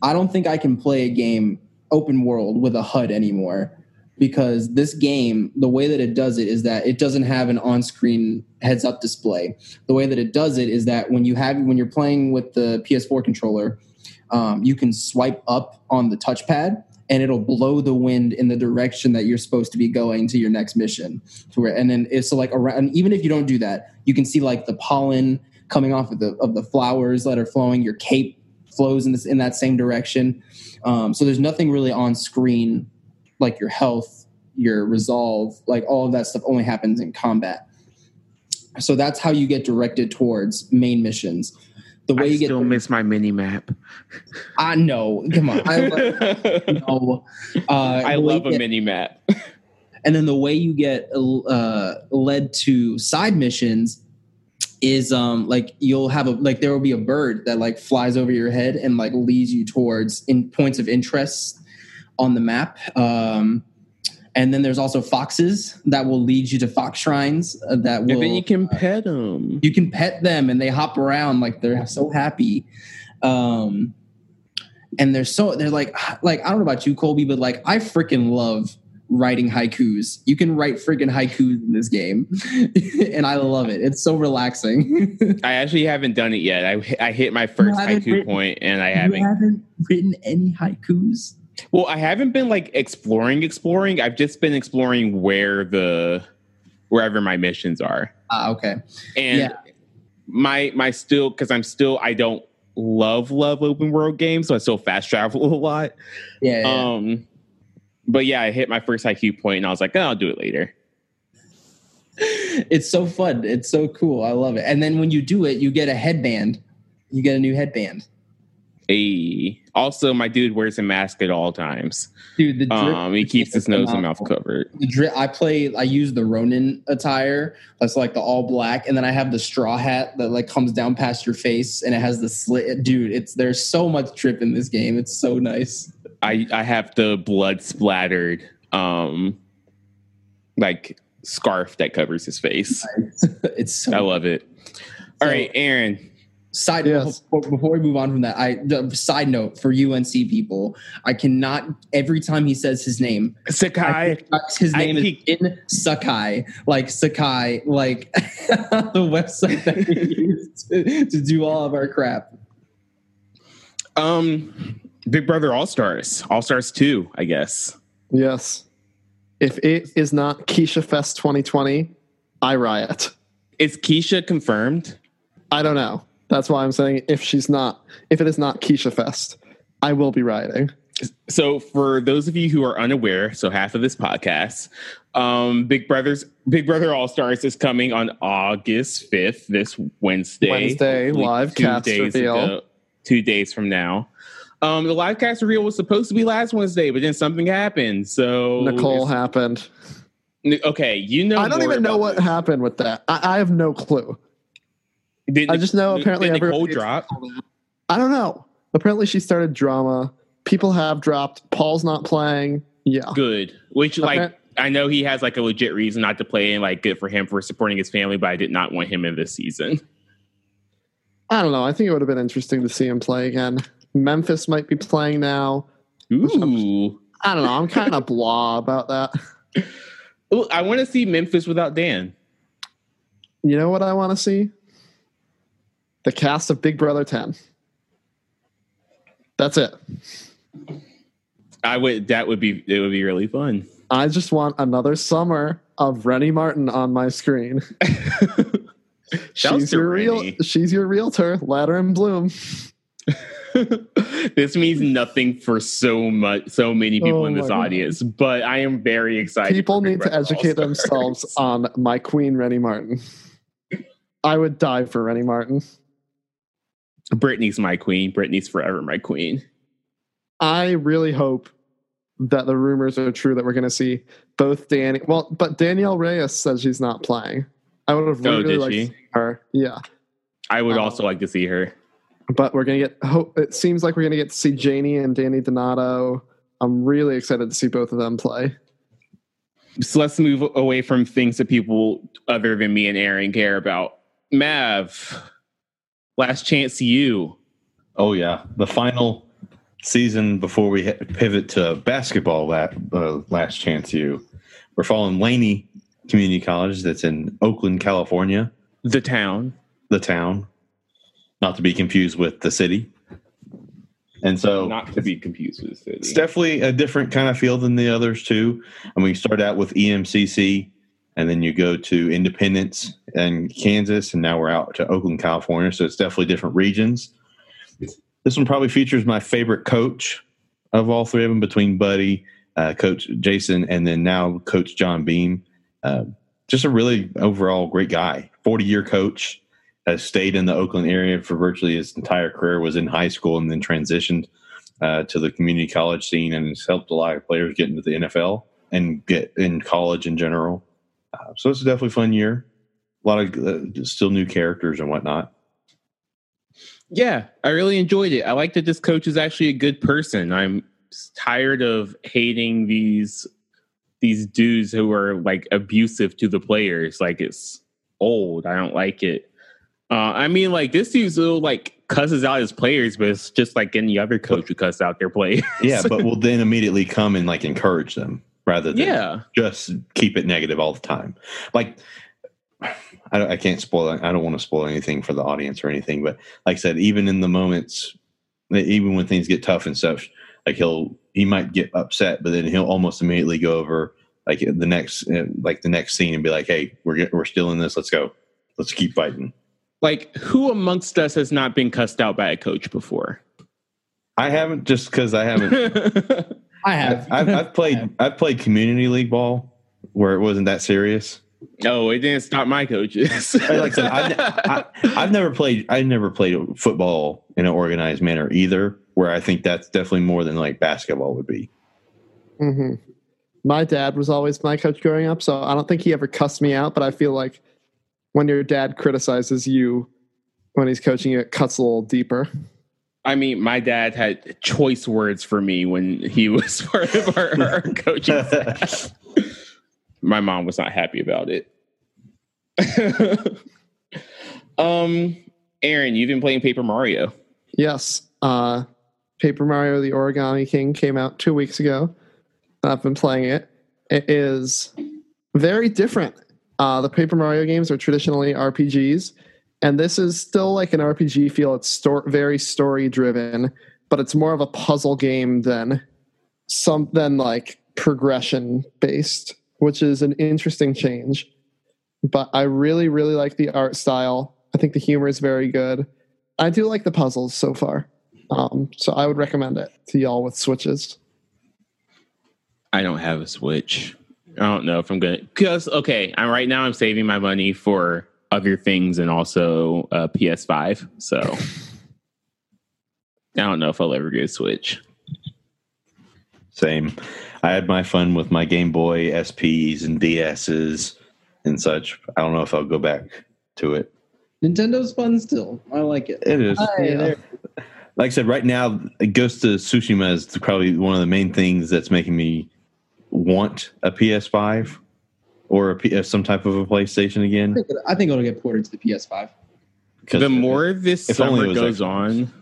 I don't think I can play a game open world with a HUD anymore because this game the way that it does it is that it doesn't have an on-screen heads up display the way that it does it is that when you have when you're playing with the PS4 controller um, you can swipe up on the touchpad and it'll blow the wind in the direction that you're supposed to be going to your next mission. And then it's so like around. Even if you don't do that, you can see like the pollen coming off of the of the flowers that are flowing. Your cape flows in this in that same direction. Um, so there's nothing really on screen like your health, your resolve, like all of that stuff only happens in combat. So that's how you get directed towards main missions. The way I you get still miss my mini map. I know. Come on. I love, no. uh, I love a get- mini map. And then the way you get uh, led to side missions is um like you'll have a like there will be a bird that like flies over your head and like leads you towards in points of interest on the map. Um, and then there's also foxes that will lead you to fox shrines uh, that will and then you can pet them. you can pet them and they hop around like they're so happy um and they're so they're like like i don't know about you colby but like i freaking love writing haikus you can write freaking haikus in this game and i love it it's so relaxing I actually haven't done it yet. I I hit my first haiku written- point and I you haven't. haven't written any haikus Well, I haven't been like exploring, exploring. I've just been exploring where the wherever my missions are, ah okay and Yeah. my my still because I'm still I don't love love open world games, so I still fast travel a lot. yeah, yeah. Um, but yeah, I hit my first haiku point, and I was like, oh, I'll do it later. it's so fun it's so cool i love it and then when you do it you get a headband you get a new headband Hey, also my dude wears a mask at all times. dude the drip Um, he keeps his nose and mouth covered. the dri- I play. I use the Ronin attire. That's like the all black, and then I have the straw hat that like comes down past your face, and it has the slit. Dude, it's there's so much drip in this game. It's so nice. I I have the blood splattered um like scarf that covers his face. it's so. I love it. All So- right, Aaron. Side Yes. before, before we move on from that, I the side note for UNC people, I cannot every time he says his name, Sakai. think his I name is in Sakai, like Sakai, like the website that we use to, to do all of our crap. Um, Big Brother All Stars, All Stars Two, I guess. Yes. If it is not Keesha Fest 2020, I riot. Is Keesha confirmed? I don't know. That's why I'm saying if she's not, if it is not Keesha Fest, I will be rioting. So, for those of you who are unaware, so half of this podcast, um, Big Brother's Big Brother All Stars is coming on August fifth, this Wednesday. Wednesday, live cast reveal. two days from now. Um, the live cast reveal was supposed to be last Wednesday, but then something happened. So Nicole happened. Okay, you know. I don't even know what this. happened with that. I, I have no clue. Did I just know apparently did Nicole drop. I don't know. Apparently, she started drama. People have dropped. Paul's not playing. Yeah. Good. Which Okay. like I know he has like a legit reason not to play, and like good for him for supporting his family. But I did not want him in this season. I don't know. I think it would have been interesting to see him play again. Memphis might be playing now. Ooh. I don't know. I'm kind of blah about that. Ooh, I want to see Memphis without Dan. You know what I want to see? The cast of Big Brother 10. That's it. I would. That would be. It would be really fun. I just want another summer of Renny Martin on my screen. She's your real. Renny. She's your realtor, Ladder and Bloom. this means nothing for so much, so many people Oh in this my God. audience. But I am very excited. People need to educate themselves on my queen, Renny Martin. I would die for Renny Martin. Brittany's my queen. Brittany's forever my queen. I really hope that the rumors are true that we're going to see both Danny. Well, but Danielle Reyes says she's not playing. I would have Oh, really did liked she? to see her. Yeah, I would Um, also like to see her. but we're going to get. Hope it seems like we're going to get to see Janie and Dani Donato. I'm really excited to see both of them play. So let's move away from things that people other than me and Aaron care about. Mav, Last Chance U. Oh yeah, the final season before we pivot to basketball. That uh, Last Chance U. We're following Laney Community College that's in Oakland, California, The town. the town, not to be confused with the city. And so Not to be confused with the city. it's definitely a different kind of feel than the others too. And we start out with EMCC, and then you go to Independence and Kansas, and now we're out to Oakland, California. So it's definitely different regions. This one probably features my favorite coach of all three of them, between Buddy, uh, Coach Jason, and then now Coach John Beam. Uh, just a really overall great guy. Forty year coach has stayed in the Oakland area for virtually his entire career. Was in high school and then transitioned uh, to the community college scene and has helped a lot of players get into the NFL and get in college in general. Uh, so it's a definitely fun year. A lot of uh, still new characters and whatnot. Yeah, I really enjoyed it. I like that this coach is actually a good person. I'm tired of hating these these dudes who are like abusive to the players. Like it's old. I don't like it. Uh, I mean, like this dude's little like cusses out his players, but it's just like any other coach who cusses out their players. Yeah, but will then immediately come and like encourage them rather than yeah, just keep it negative all the time. Like, I, I can't spoil. I don't want to spoil anything for the audience or anything. But like I said, even in the moments, even when things get tough and stuff, like he'll he might get upset, but then he'll almost immediately go over like the next uh, like the next scene and be like, "Hey, we're we're still in this. Let's go. Let's keep fighting." like who amongst us has not been cussed out by a coach before? I haven't just because I haven't. I have. I've, I've played I've played community league ball where it wasn't that serious. No, it didn't stop my coaches. like I said, I've, I, I've never played. I've never played football in an organized manner either. Where I think that's definitely more than like basketball would be. hmm My dad was always my coach growing up, so I don't think he ever cussed me out. But I feel like when your dad criticizes you when he's coaching you, it cuts a little deeper. I mean, my dad had choice words for me when he was part of our, our coaching staff. My mom was not happy about it. um, Aaron, you've been playing Paper Mario. Yes, uh, Paper Mario: The Origami King came out two weeks ago. I've been playing it. It is very different. Uh, the Paper Mario games are traditionally RPGs, and this is still like an RPG feel. It's sto- very story driven. but it's more of a puzzle game than some than like progression based, which is an interesting change. But I really, really like the art style. I think the humor is very good. I do like the puzzles so far. Um, so I would recommend it to y'all with switches. I don't have a Switch. I don't know if I'm gonna because okay, I'm right now I'm saving my money for other things and also uh, PS5. So I don't know if I'll ever get a Switch. Same. I had my fun with my Game Boy SPs and DSs and such. I don't know if I'll go back to it. Nintendo's fun still. I like it. It is. Hi, Yeah. Like I said, right now, Ghost of Tsushima is probably one of the main things that's making me want a PS5 or a P- uh, some type of a PlayStation I again. think, I think it'll get ported to the PS5. the if- more this if summer goes Xbox. on,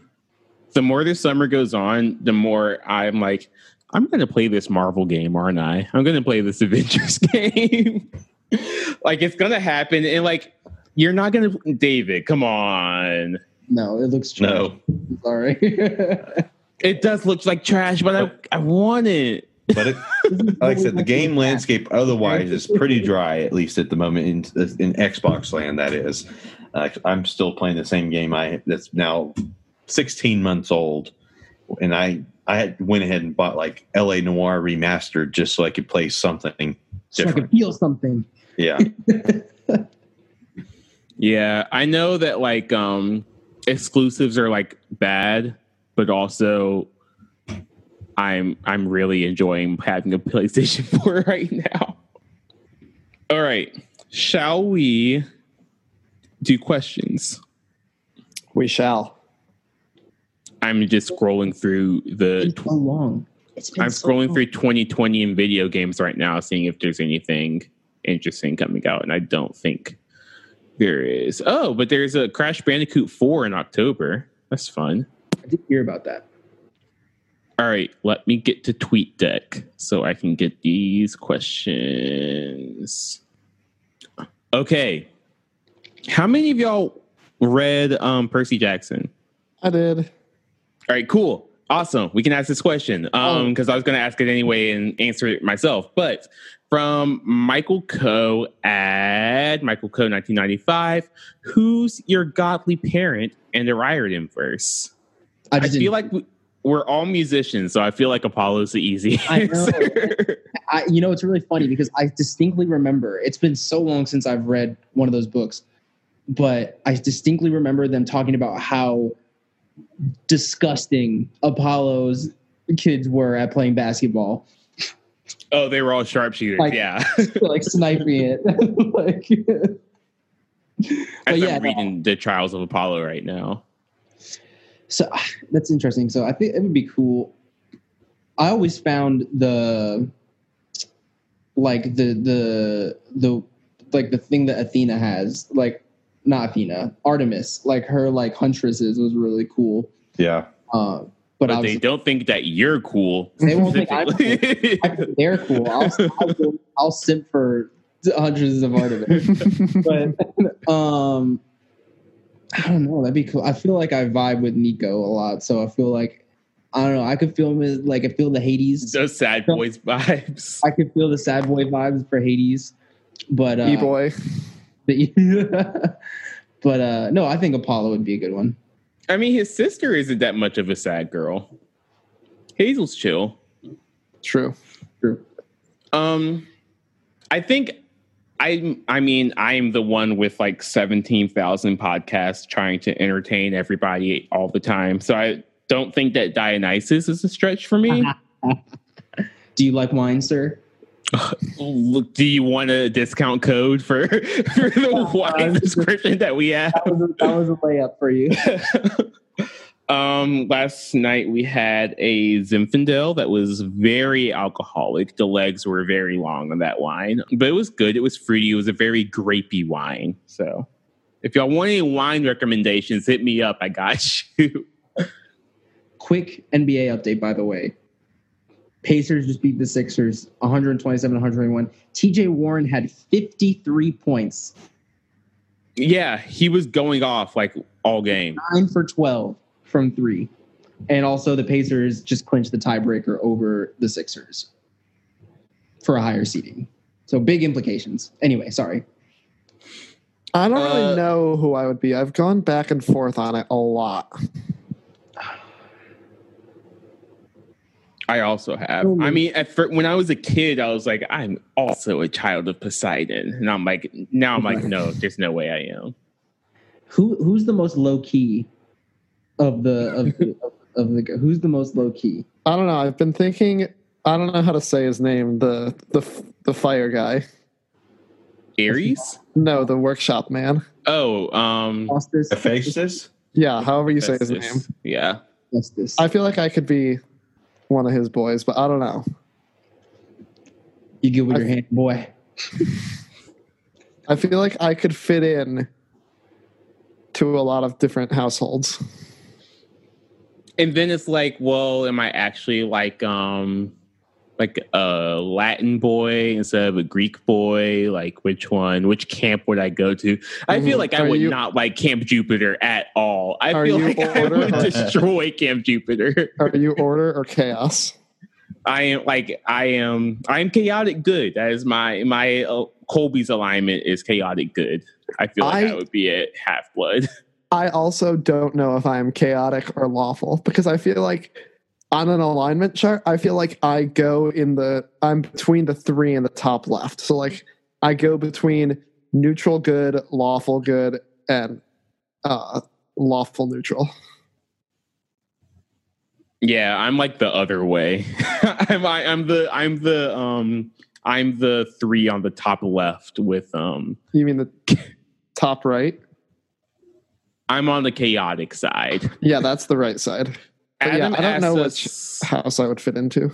the more this summer goes on, the more I'm like, I'm going to play this Marvel game, aren't I? I'm going to play this Avengers game. like it's going to happen, and like you're not going to, David. Come on, No, it looks trash. no, Sorry. it does look like trash, but I I want it. But it, like I said, the game landscape otherwise is pretty dry, at least at the moment in, in Xbox land. That is, uh, I'm still playing the same game I that's now 16 months old, and I I went ahead and bought like L.A. Noire remastered just so I could play something so I could feel something. Yeah, Yeah, I know that like um exclusives are like bad, but also I'm I'm really enjoying having a PlayStation 4 right now. All right. Shall we do questions? We shall. I'm just scrolling through the It's so long. It's been I'm so scrolling long. through 2020 in video games right now, seeing if there's anything interesting coming out, and I don't think there is. Oh, but there's a Crash Bandicoot 4 in October. That's fun. I did hear about that. All right, let me get to TweetDeck so I can get these questions. Okay. How many of y'all read um, Percy Jackson? I did. All right, cool. Awesome. We can ask this question. Oh. Um, because I was gonna ask it anyway and answer it myself. But from Michael Coe at Michael Coe 1995, who's your godly parent and the Riordan verse? I I just feel like we, we're all musicians, so I feel like Apollo's the easy I know. answer. I, you know, it's really funny because I distinctly remember it's been so long since I've read one of those books, but I distinctly remember them talking about how disgusting Apollo's kids were at playing basketball, oh, they were all sharpshooters. Like- yeah. like sniping it. like, As yeah. I'm reading the Trials of Apollo right now. So that's interesting. So I think it would be cool. I always found the like the the the like the thing that Athena has, like not Athena, Artemis, like her like huntresses was really cool. yeah. Uh, but But they don't think that you're cool. They won't think I'm specifically. I think they're cool. I'll, I'll, I'll simp for hundreds of Artemis. but um i don't know that'd be cool i feel like i vibe with nico a lot so i feel like i don't know i could feel him as like i feel the hades Those sad boys vibes. i could feel the sad boy vibes for hades but uh E boy. but, but uh no i think apollo would be a good one I mean, his sister isn't that much of a sad girl. Hazel's chill. True. True. Um, I think I. I mean, I'm the one with like seventeen thousand podcasts trying to entertain everybody all the time. So I don't think that Dionysus is a stretch for me. do you like wine sir do you want a discount code for for the wine subscription that we have? that was a, that was a layup for you um, last night we had a Zinfandel that was very alcoholic. The legs were very long on that wine, but it was good. It was fruity. It was a very grapey wine. So, if y'all want any wine recommendations, hit me up. I got you. quick nba update by the way pacers just beat the sixers 127 121 tj warren had 53 points Yeah, he was going off like all game. 9 for 12 from 3 and also the Pacers just clinched the tiebreaker over the Sixers for a higher seeding. So big implications. Anyway, sorry. I don't really Uh, know who I would be. I've gone back and forth on it a lot. I also have. I mean, at fir- when I was a kid, I was like, I'm also a child of Poseidon, and I'm like, now I'm like, no, there's no way I am. Who who's the most low key of the of the, of, of the who's the most low key? I don't know. I've been thinking. I don't know how to say his name. The the the fire guy. Ares? No, the workshop man. Oh, um, Justice. Hephaestus? Yeah, however you say his name. Yeah. Justice. I feel like I could be one of his boys, but I don't know. You get with I- your hand, boy. I feel like I could fit in to a lot of different households. And then it's like, well, am I actually like um like a Latin boy instead of a Greek boy? Like which one? Which camp would I go to? I feel Mhm. like I Are would you- not like Camp Jupiter at all. I feel like I would destroy Camp Jupiter. Are you order or chaos? I am like I am I am chaotic good. That is my my uh, Colby's alignment is chaotic good. I feel like I, I- would be at half blood. I also don't know if I am chaotic or lawful because I feel like on an alignment chart, I feel like I go in the I'm between the three in the top left. So like I go between neutral good, lawful good, and uh lawful neutral. Yeah, I'm like the other way. I'm I, I'm the I'm the um I'm the three on the top left with um You mean the top right? I'm on the chaotic side. Yeah, that's the right side. But yeah, I don't know which house I would fit into.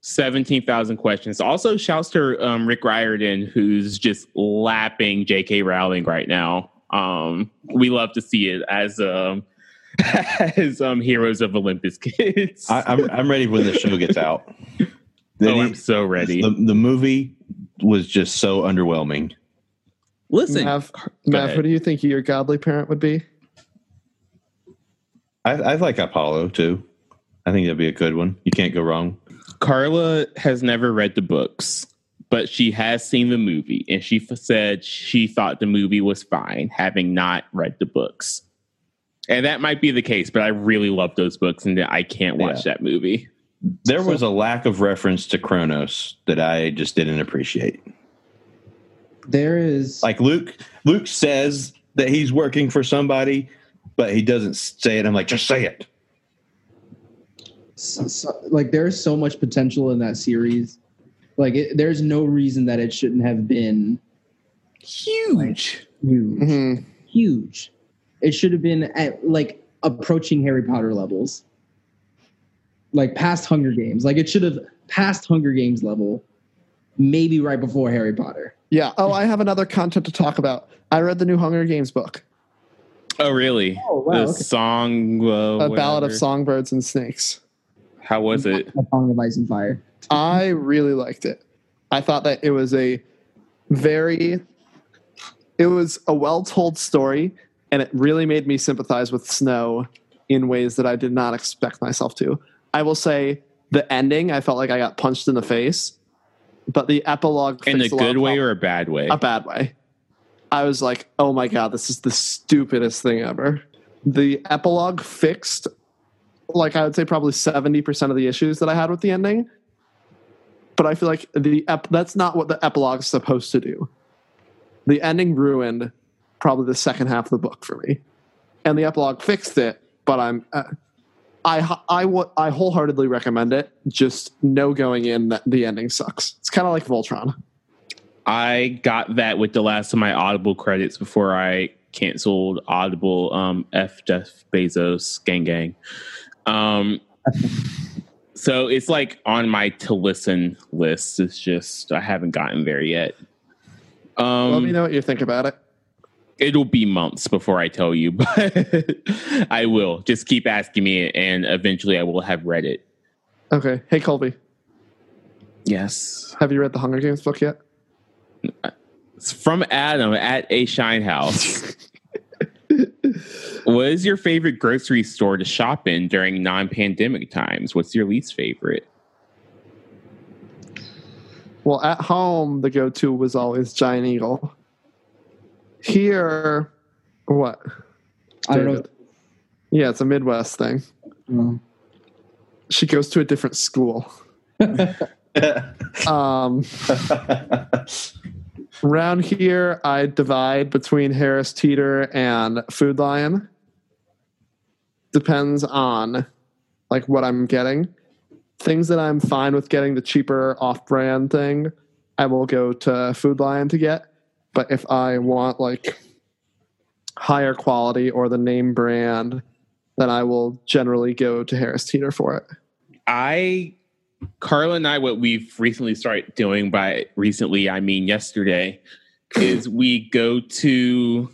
seventeen thousand questions. Also, shouts to um, Rick Riordan who's just lapping J.K. Rowling right now. Um, we love to see it as um as um heroes of Olympus kids. I, I'm I'm ready when the show gets out. Then oh, he- I'm so ready. the, the movie was just so underwhelming. Listen, Mav, Mav, ahead. who do you think your godly parent would be? I, I like Apollo too. I think that'd be a good one. You can't go wrong. Carla has never read the books, but she has seen the movie, and she f- said she thought the movie was fine, having not read the books. And that might be the case, but I really love those books, and I can't watch that movie. There was a lack of reference to Kronos that I just didn't appreciate. There is Like Luke, Luke says that he's working for somebody, but he doesn't say it. I'm like, just say it. so, so- like there's so much potential in that series. Like it, there's no reason that it shouldn't have been Huge. huge. Mhm. Huge. It should have been at like approaching Harry Potter levels. Like past Hunger Games. Like it should have passed Hunger Games level, maybe right before Harry Potter. Yeah. Oh, I have another content to talk about. I read the new Hunger Games book, Oh, really? Oh, wow, The okay. song, uh, A Ballad of. Songbirds and Snakes. How was it? A Song of Ice and Fire. I really liked it. I thought that it was a very it was a well-told story and it really made me sympathize with Snow in ways that I did not expect myself to. I will say the ending, I felt like I got punched in the face, but the epilogue In a good of way prob- or a bad way? a bad way. I was like, "Oh my god, this is the stupidest thing ever." The epilogue fixed like I would say probably 70% of the issues that I had with the ending. But I feel like the ep- that's not what the epilogue is supposed to do. The ending ruined probably the second half of the book for me. And the epilogue fixed it, but I'm uh, I I I wholeheartedly recommend it. Just know going in that the ending sucks. It's kind of like Voltron. I got that with the last of my Audible credits before I canceled Audible. Um, F Jeff Bezos, gang gang. Um, so it's like on my to listen list. It's just I haven't gotten there yet. Um, Let me know what you think about it. it'll be months before I tell you, but I will. Just keep asking me, and eventually I will have read it. Okay. Hey Colby, Yes, have you read the Hunger Games book yet? It's from Adam at a Shine House. What is your favorite grocery store to shop in during non-pandemic times? What's your least favorite? Well, at home, the go-to was always Giant Eagle. Here, what? I don't know. Yeah, it's a Midwest thing. Mm. She goes to a different school. Um, around here, I divide between Harris Teeter and Food Lion. Depends on like what I'm getting. Things that I'm fine with getting the cheaper off-brand thing, I will go to Food Lion to get. But if I want like higher quality or the name brand, then I will generally go to Harris Teeter for it. I, Carla and I, what we've recently started doing by recently, I mean yesterday, is we go to,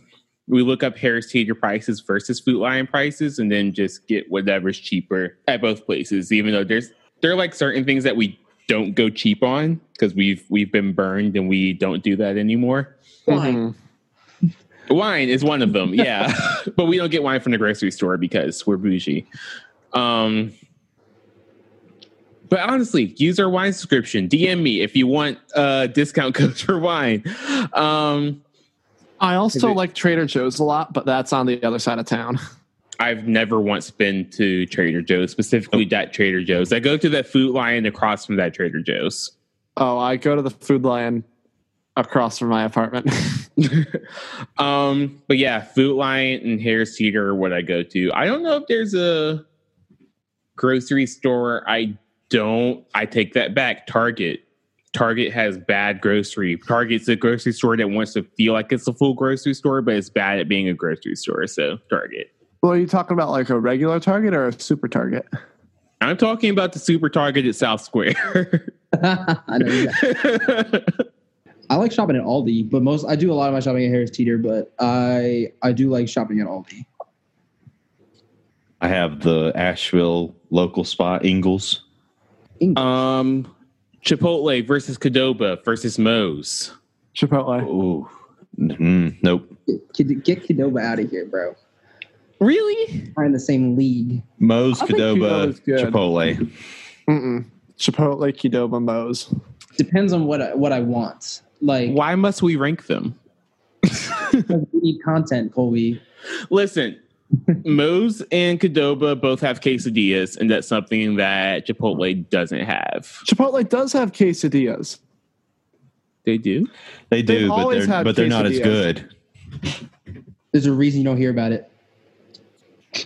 we look up Harris Teeter prices versus Food Lion prices and then just get whatever's cheaper at both places, even though there's, there are like certain things that we don't go cheap on because we've, we've been burned and we don't do that anymore. Mhm. Wine is one of them, yeah. but we don't get wine from the grocery store because we're bougie. Um, but honestly, use our wine subscription. DM me if you want uh, discount codes for wine. Um, I also it- like Trader Joe's a lot, but that's on the other side of town. I've never once been to Trader Joe's, specifically that Trader Joe's. I go to that Food Lion across from that Trader Joe's. Oh, I go to the Food Lion across from my apartment. um, but yeah, Food Lion and Harris Teeter are what I go to. I don't know if there's a grocery store. I don't. I take that back. Target. Target has bad grocery. Target's a grocery store that wants to feel like it's a full grocery store, but it's bad at being a grocery store. So Target. well, are you talking about like a regular Target or a super Target? I'm talking about the super Target at South Square. I know. exactly. I like shopping at Aldi, but most I do a lot of my shopping at Harris Teeter, but I I do like shopping at Aldi. I have the Asheville local spot, Ingles. Um, Chipotle versus Qdoba versus Moe's. Chipotle. Ooh, mm, nope. Get, get Qdoba out of here, bro. Really? We're in the same league. Moe's, I Qdoba, Chipotle. Mm-mm. Chipotle, Qdoba, Moe's. Depends on what I, what I want. Like Why must we rank them? we need content, Colby. Listen, Moe's and Qdoba both have quesadillas, and that's something that Chipotle doesn't have. Chipotle does have quesadillas. They do. They do, They've but they're but they're not as good. There's a reason you don't hear about it.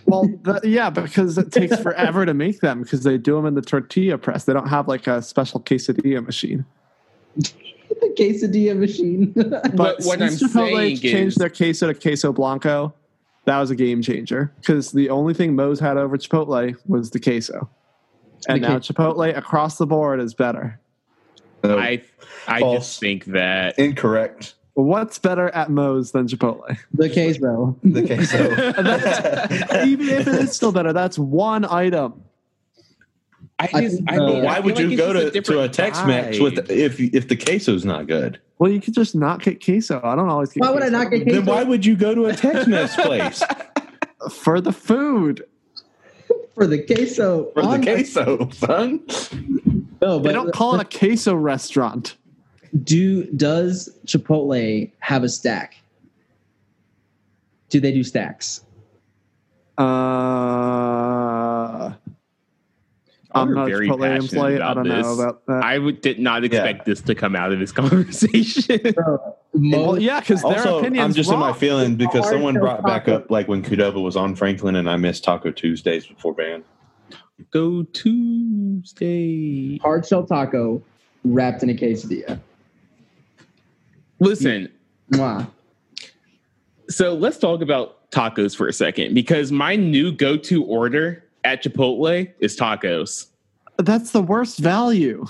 Well, th- yeah, because it takes forever to make them because they do them in the tortilla press. They don't have like a special quesadilla machine. The quesadilla machine. But But what since I'm Chipotle saying changed is- their queso to queso blanco, that was a game changer because the only thing Moe's had over Chipotle was the queso, and The now que- Chipotle across the board is better. No, I I False. just think that incorrect. What's better at Moe's than Chipotle? the queso. The queso. Even if it is still better, that's one item. I I just think, I mean, I Why feel would you it's go just to, to a Tex-Mex with if if the queso's not good? Well, you could just not get queso. I don't always get. Why would I not get queso? Then why would you go to a Tex-Mex place for the food? for the queso? for the queso, son? No, They don't call it a queso restaurant. do does Chipotle have a stack? Do they do stacks? Uh, I'm not very Chipotle passionate employee. I about don't know this. about that. I would did not expect this to come out of this conversation. Uh, well, yeah, because their opinions I'm just in my wrong. feeling because someone shell brought back up like when Qdoba was on Franklin and I missed Taco Tuesdays before band. Go Tuesday. hard shell taco wrapped in a quesadilla. Listen, Mwah. so let's talk about tacos for a second because my new go-to order at Chipotle is tacos. That's the worst value.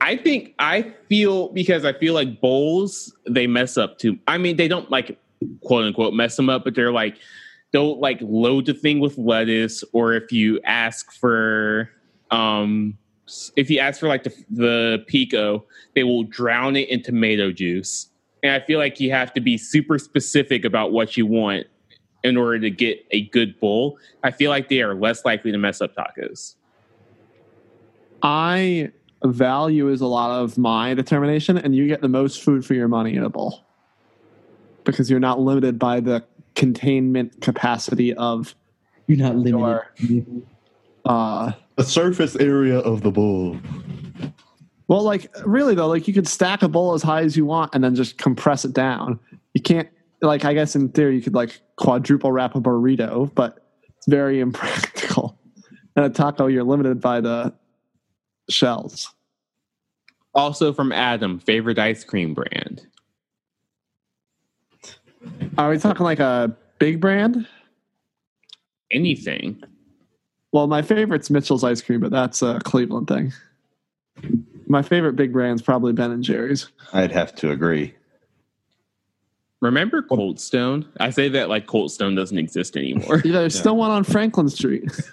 I think I feel because I feel like bowls they mess up too. I mean, they don't like quote unquote mess them up, but they're like don't like load the thing with lettuce, or if you ask for um if you ask for like the the pico, they will drown it in tomato juice. And I feel like you have to be super specific about what you want in order to get a good bowl, I feel like they are less likely to mess up tacos. I value is a lot of my determination, and you get the most food for your money in a bowl because you're not limited by the containment capacity of You're not limited. Sure. uh The surface area of the bowl. well like really though like you could stack a bowl as high as you want and then just compress it down you can't like i guess in theory you could like quadruple wrap a burrito but it's very impractical and a taco you're limited by the shells Also from Adam, favorite ice cream brand. are we talking like a big brand Anything. well my favorite's mitchell's ice cream but that's a cleveland thing my favorite big brand's probably ben and jerry's I'd have to agree. Remember Cold Stone? I say that like Cold Stone doesn't exist anymore. yeah, there's still one on franklin street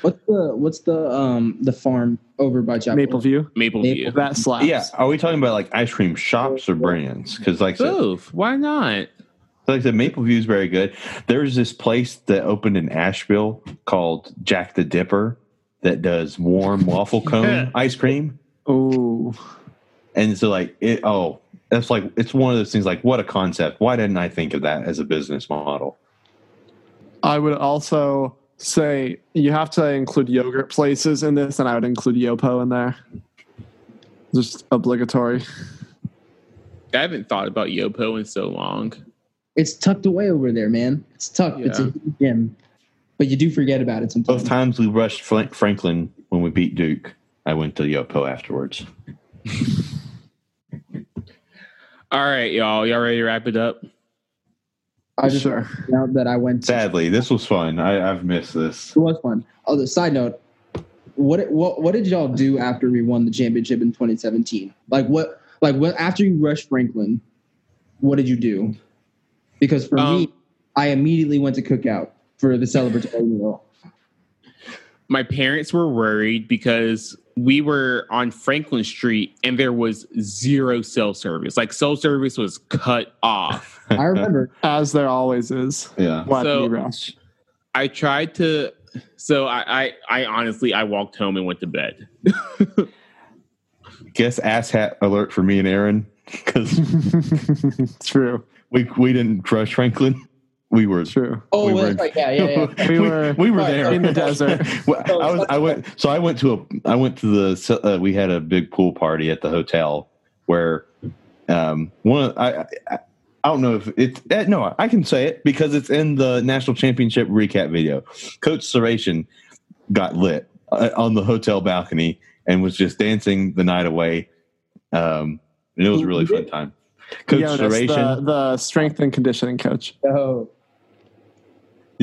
What's the what's the um the farm over by Chapel? Mapleview. Mapleview. Maple Maple. That slaps Yeah, are we talking about like ice cream shops or brands? Because like I said, Both. Why not? like I said, Maple View is very good. There's this place that opened in Asheville called Jack the Dipper that does warm waffle cone ice cream. oh And so like it oh, that's like it's one of those things like what a concept. Why didn't I think of that as a business model? I would also say you have to include yogurt places in this, and I would include Yopo in there. Just obligatory. I haven't thought about Yopo in so long. It's tucked away over there, man. It's tucked. It's a gym but you do forget about it sometimes. Both times we rushed Franklin when we beat Duke, I went to Yopo afterwards. All right, y'all. Y'all ready to wrap it up? I just Sure. now that I went. To, Sadly, this was fun. I, I've missed this. it was fun. Oh, the side note. What what what did y'all do after we won the championship in 2017? Like what like what after you rushed Franklin? What did you do? Because for Um, me, I immediately went to cookout for the celebratory meal. My parents were worried because we were on Franklin Street and there was zero cell service. Like cell service was cut off. I remember As there always is. Yeah. So- rush? I tried to so I, I I honestly I walked home and went to bed. Guess ass hat alert for me and Aaron because it's True. we we didn't crush Franklin. We were true. Oh, we well, were, right. Yeah, yeah, yeah. We were we were Right, there in the desert. I was I went so I went to a I went to the uh, we had a big pool party at the hotel where um one of, I, I I don't know if it's eh, no I can say it because it's in the national championship recap video. Coach Sahratian got lit uh, on the hotel balcony and was just dancing the night away. Um, and it was a really fun time. Coach Jonas, Sahratian, the, the strength and conditioning coach. Oh,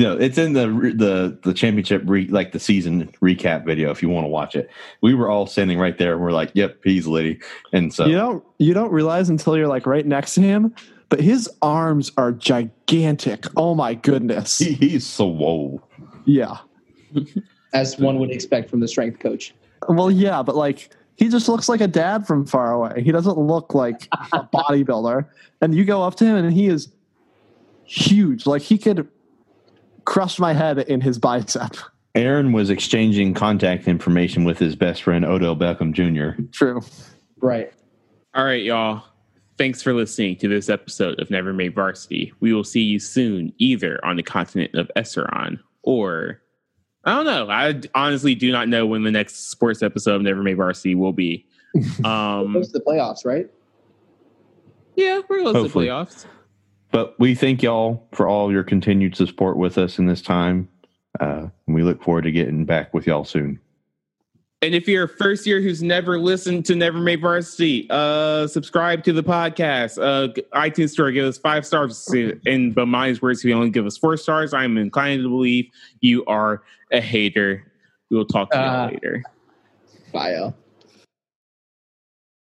you know, it's in the the the championship re, like the season recap video if you want to watch it. We were all standing right there and we're like, "Yep, he's Liddy." And so You don't you don't realize until you're like right next to him, but his arms are gigantic. Oh my goodness. he, he's swole. Yeah. as one would expect from the strength coach. Well, yeah, but like he just looks like a dad from far away. He doesn't look like a bodybuilder. And you go up to him and he is huge. Like he could crush my head in his bicep. Aaron was exchanging contact information with his best friend Odell Beckham Jr. True. Right. All right, y'all. Thanks for listening to this episode of Never Made Varsity. We will see you soon, either on the continent of Esseron or I don't know. I honestly do not know when the next sports episode of Never Made Varsity will be. Um, Close to the playoffs, right? yeah, we're close to Hopefully. playoffs. But we thank y'all for all your continued support with us in this time. Uh, and we look forward to getting back with y'all soon. And if you're a first year who's never listened to Never Made Varsity, uh, subscribe to the podcast. Uh, iTunes Store, give us five stars. In but mine's words, if you only give us four stars, I'm inclined to believe you are a hater. We will talk to you Uh, later. Bio.